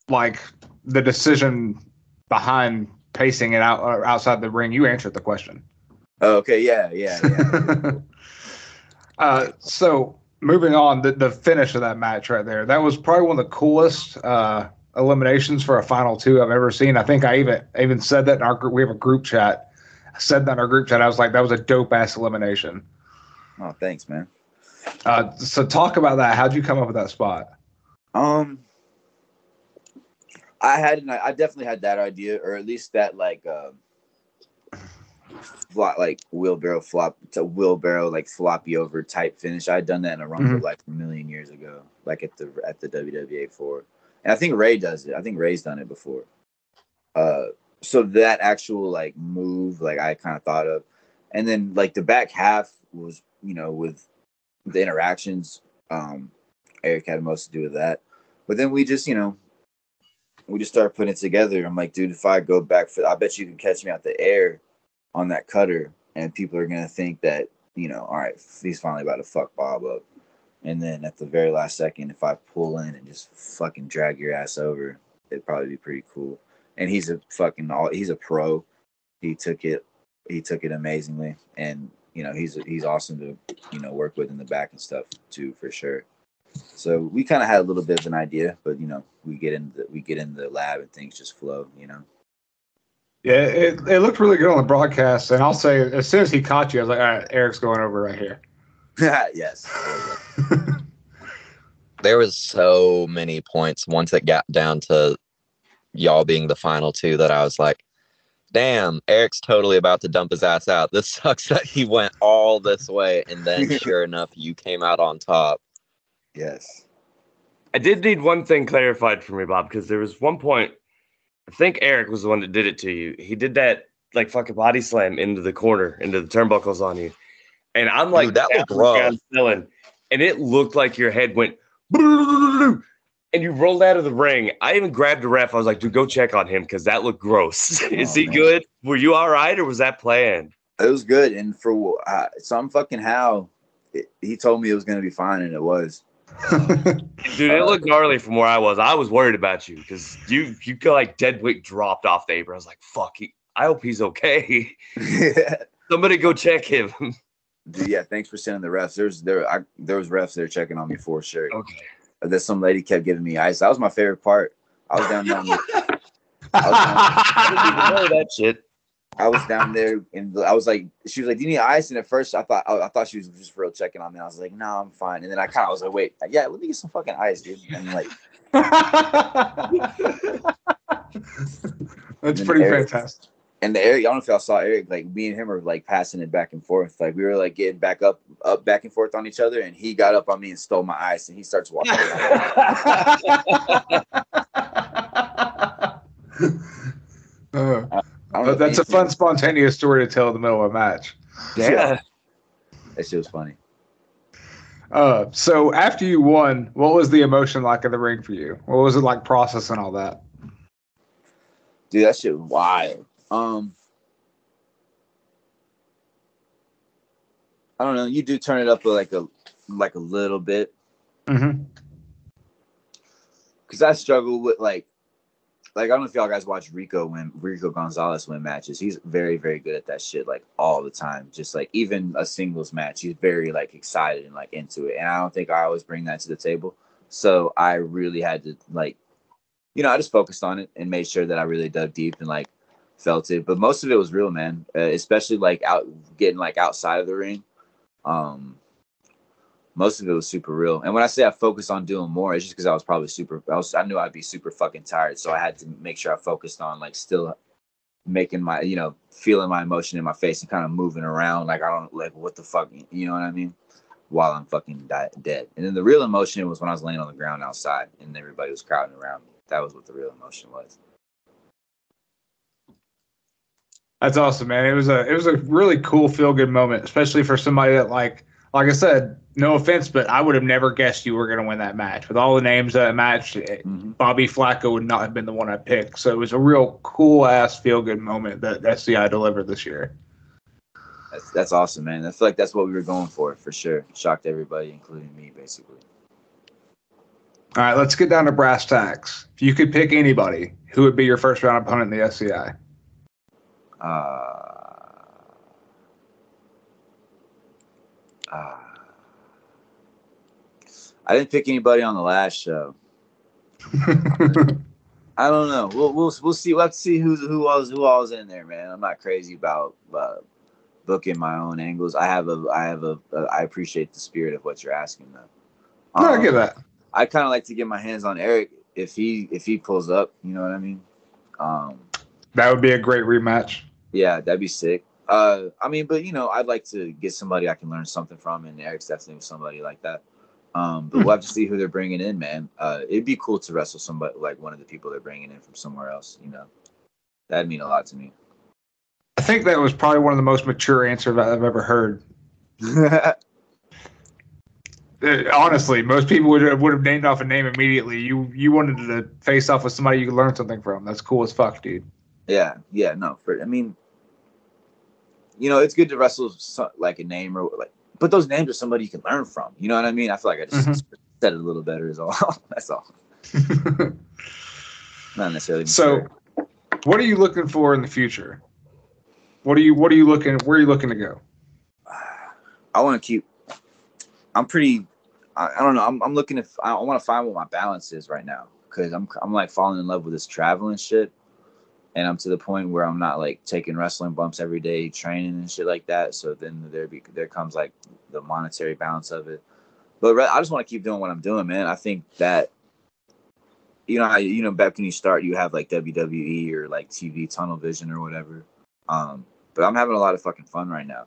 like the decision behind pacing it out or outside the ring. You answered the question. Oh, okay, yeah, yeah, yeah. uh, so moving on, the, the finish of that match right there, that was probably one of the coolest uh, eliminations for a final two I've ever seen. I think I even even said that in our group. We have a group chat. I said that in our group chat. I was like, that was a dope ass elimination. Oh, thanks, man. Uh, so talk about that. How'd you come up with that spot? Um, I had, I definitely had that idea, or at least that like, uh, flop, like wheelbarrow flop to wheelbarrow like floppy over type finish. I had done that in a rumble Mhm. like a million years ago, like at the at the WWA four, and I think Ray does it. I think Ray's done it before. Uh, so that actual like move, like I kind of thought of, and then like the back half was you know with the interactions. Um, Eric had most to do with that, but then we just you know we just started putting it together. I'm like, dude, if I go back for, I bet you can catch me out the air on that cutter, and people are gonna think that you know, all right, he's finally about to fuck Bob up. And then at the very last second, if I pull in and just fucking drag your ass over, it'd probably be pretty cool. And he's a fucking all he's a pro. He took it he took it amazingly. And you know, he's he's awesome to, you know, work with in the back and stuff too for sure. So we kind of had a little bit of an idea, but you know, we get in the we get in the lab and things just flow, you know. Yeah, it, it looked really good on the broadcast. And I'll say, as soon as he caught you, I was like, all right, Eric's going over right here. yes. there was so many points once it got down to y'all being the final two that I was like, damn, Eric's totally about to dump his ass out. This sucks that he went all this way. And then sure enough, you came out on top. Yes. I did need one thing clarified for me, Bob, because there was one point. I think Eric was the one that did it to you. He did that like fucking body slam into the corner, into the turnbuckles on you, and I'm like Dude, that looked down, rough. and it looked like your head went, and you rolled out of the ring. I even grabbed the ref. I was like, dude, go check on him because that looked gross. Is Oh, he man. good? Were you all right, or was that planned? It was good, and for uh, some fucking how, it, he told me it was gonna be fine, and it was. Dude, it looked gnarly from where I was. I was worried about you because you you got like dead weight dropped off the apron. I was like, fuck, he, I hope he's okay. Somebody go check him. Yeah, thanks for sending the refs. There's there I, there was refs there checking on me for sure. okay. Uh, that some lady kept giving me ice. That was my favorite part. I was down there. I didn't even know that shit. I was down there, and I was like, she was like, "Do you need ice?" And at first, I thought I, I thought she was just real checking on me. I was like, "No, I'm fine." And then I kind of was like, "Wait, yeah, let me get some fucking ice, dude." And like, That's pretty Eric- fantastic. and the Eric, I don't know if y'all saw Eric, like me and him were like passing it back and forth. Like we were like getting back up, up, back and forth on each other, and he got up on me and stole my ice, and he starts walking. around. Uh, I don't know but if that's a anything- fun, spontaneous story to tell in the middle of a match. Yeah. That shit was funny. Uh, so after you won, what was the emotion like in the ring for you? What was it like processing all that? Dude, that shit was wild. Um, I don't know. You do turn it up like a like a little bit Mm-hmm. because I struggle with like like I don't know if y'all guys watch Rico win Rico Gonzalez win matches. He's very very good at that shit like all the time. Just like even a singles match, he's very like excited and like into it. And I don't think I always bring that to the table. So I really had to like you know, I just focused on it and made sure that I really dug deep and like felt it. But most of it was real, man. Uh, especially like out getting like outside of the ring. Um, most of it was super real. And when I say I focused on doing more, it's just because I was probably super. I was I knew I'd be super fucking tired, so I had to make sure I focused on like still making my you know feeling my emotion in my face and kind of moving around like I don't like what the fuck you know what I mean while I'm fucking di- dead. And then the real emotion was when I was laying on the ground outside and everybody was crowding around me. That was what the real emotion was. That's awesome, man. It was a it was a really cool feel good moment, especially for somebody that like like I said, no offense, but I would have never guessed you were going to win that match. With all the names that matched, Mm-hmm. Bobby Flaco would not have been the one I picked. So it was a real cool ass feel good moment that SCI delivered this year. That's that's awesome, man. I feel like that's what we were going for for sure. Shocked everybody, including me, basically. All right, let's get down to brass tacks. If you could pick anybody, who would be your first round opponent in the SCI? Uh, uh, I didn't pick anybody on the last show. I don't know. We'll we'll we'll see. We'll have to see who's who all's who all's in there, man. I'm not crazy about uh, booking my own angles. I have a I have a, a I appreciate the spirit of what you're asking though. no, I Um, get that. I kind of like to get my hands on Eric if he if he pulls up. You know what I mean? Um, That would be a great rematch. yeah, that'd be sick. Uh, I mean, but you know, I'd like to get somebody I can learn something from, and Eric's definitely somebody like that. Um, but we'll have to see who they're bringing in, man. Uh, it'd be cool to wrestle somebody like one of the people they're bringing in from somewhere else. You know, that'd mean a lot to me. I think that was probably one of the most mature answers I've ever heard. Uh, honestly, most people would have, would have named off a name immediately. You you wanted to face off with somebody you could learn something from. That's cool as fuck, dude. yeah, yeah, no. For I mean, you know, it's good to wrestle so, like a name or like, but those names are somebody you can learn from. You know what I mean? I feel like I just Mhm. said it a little better. Is all. That's all. Not necessarily. so, what are you looking for in the future? What are you What are you looking? Where are you looking to go? I want to keep. I'm pretty. I, I don't know. I'm, I'm looking if I, I want to find what my balance is right now because I'm I'm like falling in love with this traveling shit, and I'm to the point where I'm not like taking wrestling bumps every day, training and shit like that. So then there be there comes like the monetary balance of it. But I just want to keep doing what I'm doing, man. I think that. You know, how you know, back when you start, you have like WWE or like TV tunnel vision or whatever. Um, but I'm having a lot of fucking fun right now.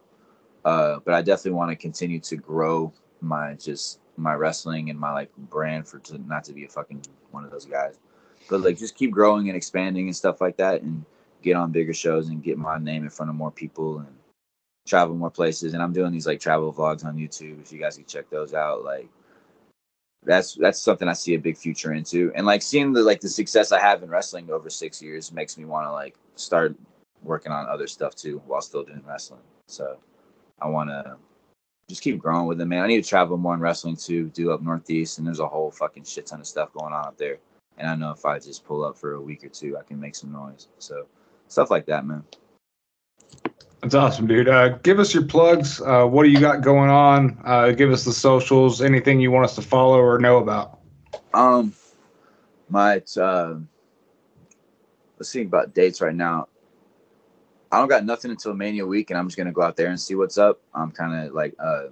Uh, but I definitely want to continue to grow my just my wrestling and my like brand for to not to be a fucking one of those guys, but like just keep growing and expanding and stuff like that, and get on bigger shows and get my name in front of more people and travel more places. And I'm doing these like travel vlogs on YouTube. If you guys can check those out, like that's that's something I see a big future into. And like seeing the like the success I have in wrestling over six years makes me want to like start working on other stuff too while still doing wrestling. So I want to just keep growing with it, man. I need to travel more in wrestling too, do up northeast, and there's a whole fucking shit ton of stuff going on up there. And I know if I just pull up for a week or two, I can make some noise. So stuff like that, man. That's awesome, dude. Uh, give us your plugs. Uh, what do you got going on? Uh, give us the socials. Anything you want us to follow or know about? Um, my uh, let's see about dates right now. I don't got nothing until Mania week, and I'm just gonna go out there and see what's up. I'm kind of like uh,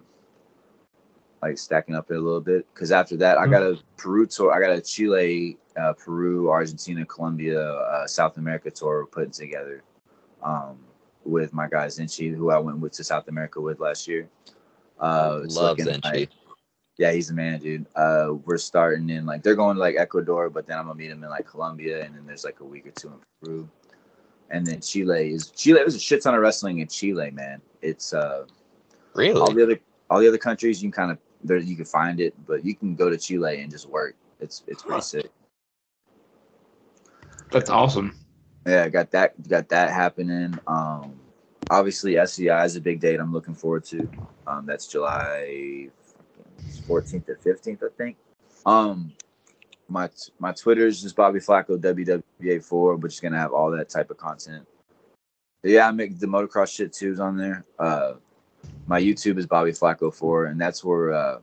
like stacking up it a little bit because after that, I got a Peru tour. I got a Chile, uh, Peru, Argentina, Colombia, uh, South America tour we're putting together. Um, with my guy Zinchi, who I went with to South America with last year. Uh, Love Zinchi. like- yeah, he's the man, dude. Uh, we're starting in like they're going to like Ecuador, but then I'm gonna meet him in like Colombia, and then there's like a week or two in Peru, and then Chile is Chile. There's a shit ton of wrestling in Chile, man. It's uh, all Really? the other all the other countries you can kind of there you can find it, but you can go to Chile and just work. It's it's pretty sick. That's awesome. Yeah, I got that got that happening. Um, obviously SCI is a big date I'm looking forward to. Um, that's July 14th or 15th, I think. Um, my my Twitter is just Bobby Flaco WWA4, which is gonna have all that type of content. But yeah, I make the motocross shit too is on there. Uh, my YouTube is Bobby Flaco 4, and that's where uh,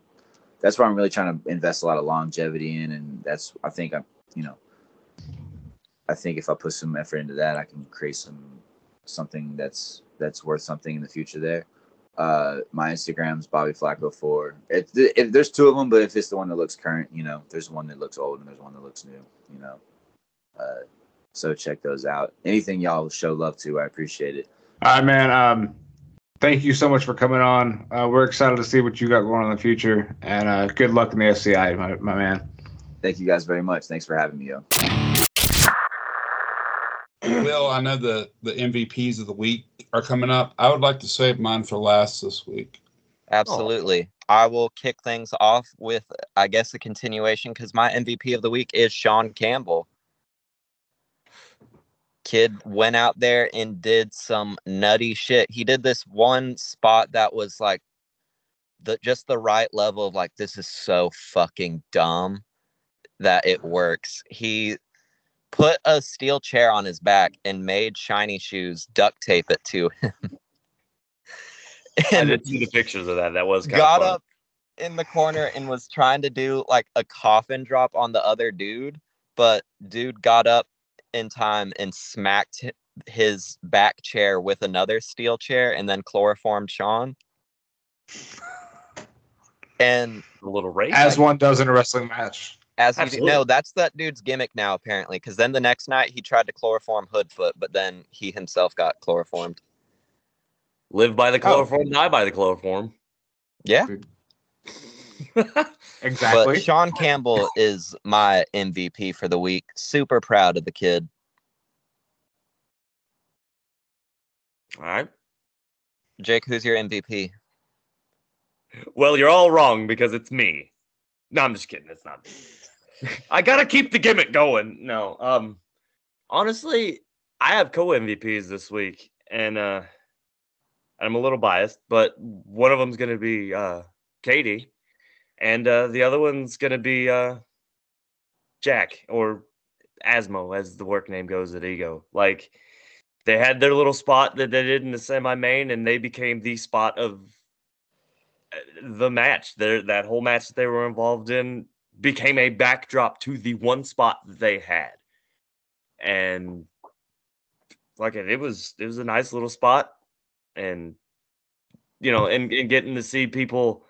that's where I'm really trying to invest a lot of longevity in, and that's I think I'm you know I think if I put some effort into that, I can create some something that's that's worth something in the future. There, uh, my Instagram's Bobby Flaco four. It, it, there's two of them, but if it's the one that looks current, you know, there's one that looks old and there's one that looks new. You know, uh, so check those out. Anything y'all show love to, I appreciate it. All right, man. Um, thank you so much for coming on. Uh, we're excited to see what you got going on in the future, and uh, good luck in the SCI, my, my man. Thank you guys very much. Thanks for having me, yo. Will, I know the the MVPs of the week are coming up. I would like to save mine for last this week. Absolutely. I will kick things off with, I guess, a continuation because my MVP of the week is Sean Campbell. Kid went out there and did some nutty shit. He did this one spot that was like the just the right level of like this is so fucking dumb that it works. He put a steel chair on his back and made shiny shoes duct tape it to him. I and did see the pictures of that. That was kind got up in the corner and was trying to do like a coffin drop on the other dude, but dude got up in time and smacked his back chair with another steel chair and then chloroformed Sean. And a little race. As one does in a wrestling match. as you do, no, that's that dude's gimmick now apparently. Because then the next night he tried to chloroform Hoodfoot, but then he himself got chloroformed. Live by the Oh. chloroform, die by the chloroform. Yeah, Exactly. but Sean Campbell is my MVP for the week. Super proud of the kid. All right. Jayke, who's your MVP? Well, you're all wrong because it's me. No, I'm just kidding. It's not. me. I gotta keep the gimmick going. No, um, honestly, I have co MVPs this week, and uh, I'm a little biased, but one of them's gonna be uh, Katie, and uh, the other one's gonna be uh, Jack or Asmo, as the work name goes at Ego. Like they had their little spot that they did in the semi main, and they became the spot of uh, the match. Their that whole match that they were involved in became a backdrop to the one spot that they had, and like it, it was it was a nice little spot, and you know, and, and getting to see people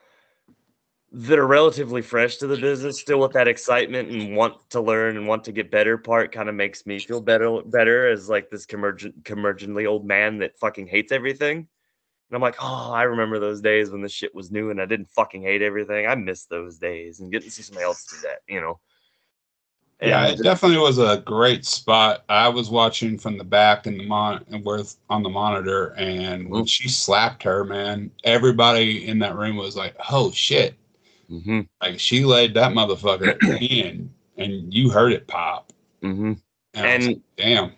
that are relatively fresh to the business still with that excitement and want to learn and want to get better part kind of makes me feel better better as like this convergent convergently old man that fucking hates everything and i'm like oh i remember those days when the shit was new and i didn't fucking hate everything i miss those days and getting to see somebody else do that you know Yeah, it definitely was a great spot. I was watching from the back in the mon and with on the monitor, and when she slapped her, man, everybody in that room was like, "Oh shit!" Mhm, Like she laid that motherfucker in, and you heard it pop. mhm. And, and like, damn,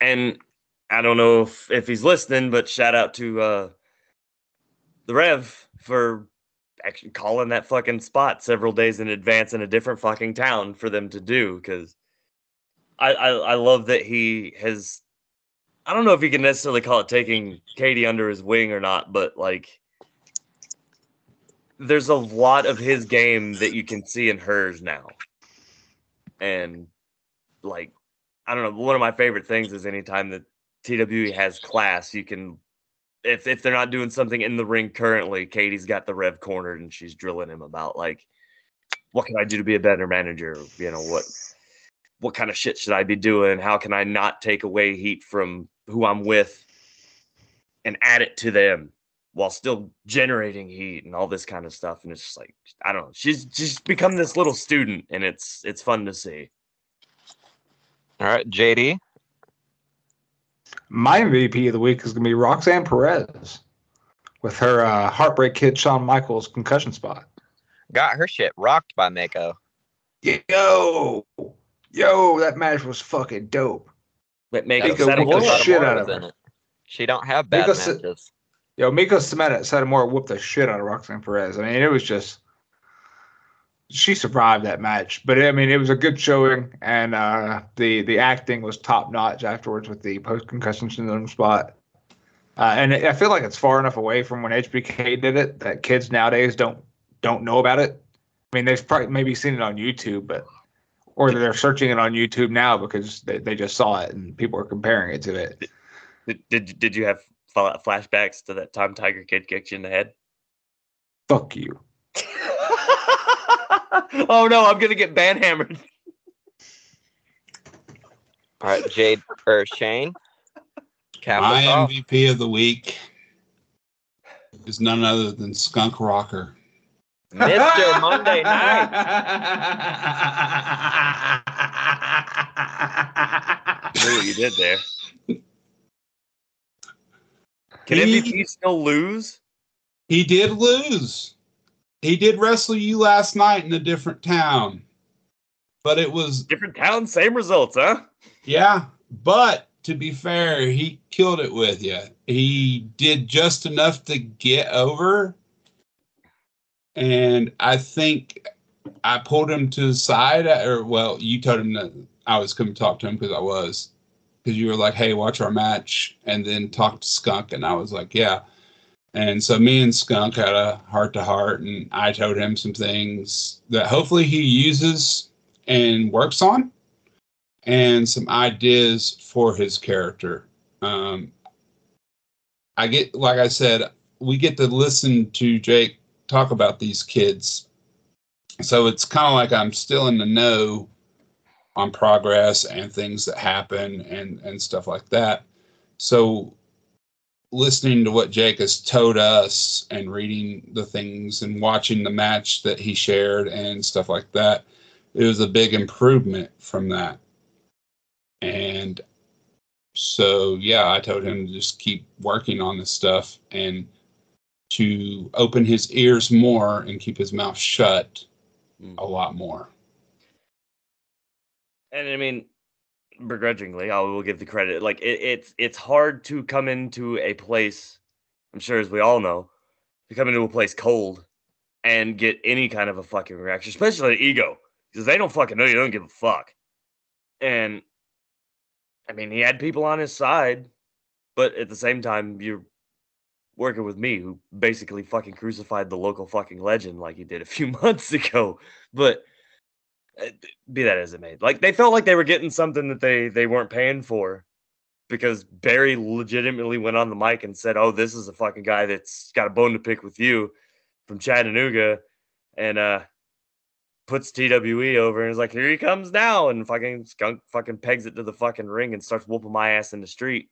and I don't know if, if he's listening, but shout out to uh, the Rev for actually calling that fucking spot several days in advance in a different fucking town for them to do. Because I, I I love that he has. I don't know if you can necessarily call it taking Katie under his wing or not, but like. There's a lot of his game that you can see in hers now. And like I don't know. One of my favorite things is anytime that TWE has class, you can, if if they're not doing something in the ring currently, Katie's got the Rev cornered and she's drilling him about like, what can I do to be a better manager? You know what, what kind of shit should I be doing? How can I not take away heat from who I'm with, and add it to them while still generating heat and all this kind of stuff? And it's just like I don't know. She's just become this little student, and it's it's fun to see. All right, JD. My MVP of the week is going to be Roxanne Perez with her uh, Heartbreak Kid Shawn Michaels concussion spot. Got her shit rocked by Meiko. Yo, yo, that match was fucking dope. But make Meiko it set the shit out of her. it. She don't have bad Meiko s- matches. Yo, Meiko Sameta Satomura whooped the shit out of Roxanne Perez. I mean, it was just she survived that match, but I mean, it was a good showing, and uh, the the acting was top notch afterwards with the post concussion syndrome spot. Uh, and I feel like it's far enough away from when HBK did it that kids nowadays don't don't know about it. I mean, they've probably maybe seen it on YouTube, but or they're searching it on YouTube now because they, they just saw it and people are comparing it to it. Did did, did you have flashbacks to that time Tiger Kid kicked you in the head? Fuck you. oh no, I'm gonna get banhammered. All right, Jade or Shane. Cap My off. MVP of the week is none other than Skunk Rocker. Mr. Monday Night. knew what you did there. Can He- MVP still lose? He did lose. He did wrestle you last night in a different town. But it was Different town, same results, huh? Yeah, but to be fair, he killed it with you. He did just enough to get over, and I think I pulled him to the side. Or well, you told him that I was coming to talk to him because I was, because you were like, "Hey, watch our match," and then talk to Skunk, and I was like, "Yeah." And so me and Skunk had a heart to heart, and I told him some things that hopefully he uses and works on and some ideas for his character. Um, I get, like I said, we get to listen to Jayke talk about these kids. So it's kind of like I'm still in the know on progress and things that happen and, and stuff like that. So listening to what Jayke has told us and reading the things and watching the match that he shared and stuff like that, it was a big improvement from that. And so, yeah, I told him to just keep working on this stuff and to open his ears more and keep his mouth shut Mm. a lot more. And I mean, begrudgingly, I will give the credit. Like it, it's it's hard to come into a place. I'm sure, as we all know, to come into a place cold and get any kind of a fucking reaction, especially the ego, because they don't fucking know you don't give a fuck. And I mean, he had people on his side, but at the same time, you're working with me, who basically fucking crucified the local fucking legend like he did a few months ago. But be that as it may, like they felt like they were getting something that they they weren't paying for, because Barry legitimately went on the mic and said, "Oh, this is a fucking guy that's got a bone to pick with you from Chattanooga," and uh puts TWE over and is like, "Here he comes now," and fucking skunk fucking pegs it to the fucking ring and starts whooping my ass in the street.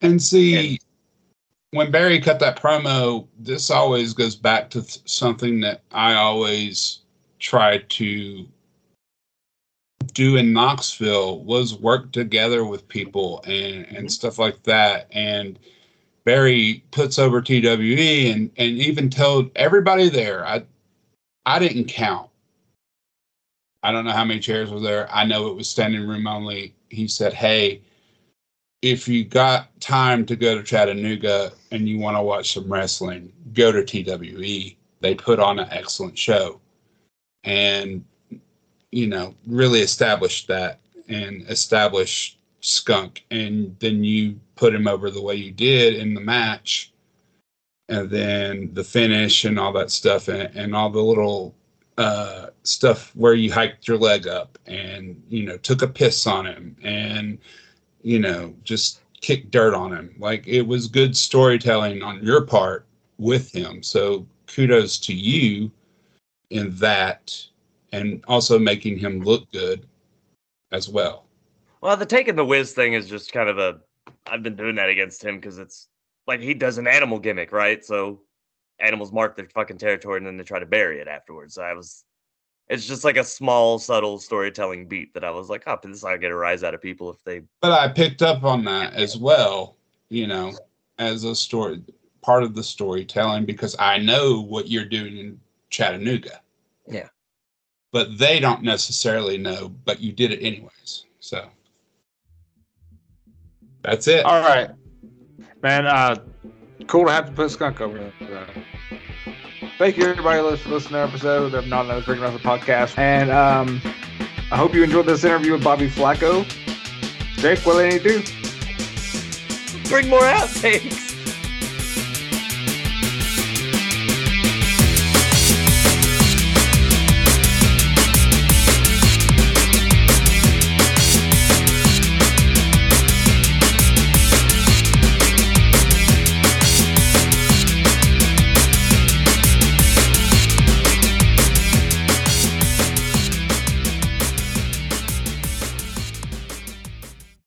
And see, when Barry cut that promo, this always goes back to th- something that I always tried to do in Knoxville was work together with people and, and mm-hmm. stuff like that. And Barry puts over TWE and, and even told everybody there, I I didn't count. I don't know how many chairs were there. I know it was standing room only. He said, Hey, if you got time to go to Chattanooga and you want to watch some wrestling, go to TWE. They put on an excellent show and, you know, really established that and established Skunk. And then you put him over the way you did in the match. And then the finish and all that stuff and, and all the little uh, stuff where you hiked your leg up and, you know, took a piss on him and, you know, just kicked dirt on him. Like it was good storytelling on your part with him. So kudos to you in that and also making him look good as well. Well, the taking the whiz thing is just kind of a. I've been doing that against him because it's like he does an animal gimmick, right? So animals mark their fucking territory and then they try to bury it afterwards. So I was. It's just like a small, subtle storytelling beat that I was like, oh, this is how I get a rise out of people if they. But I picked up on that as well, you know, as a story part of the storytelling because I know what you're doing in Chattanooga. Yeah. But they don't necessarily know, but you did it anyways. So that's it. All right, man. Uh, cool to have to put skunk over there. Thank you, everybody, for listening to the episode of Not Another Freaking Wrestling Podcast. And um, I hope you enjoyed this interview with Bobby Flaco. Jayke, what do they need to do? Bring more outtakes.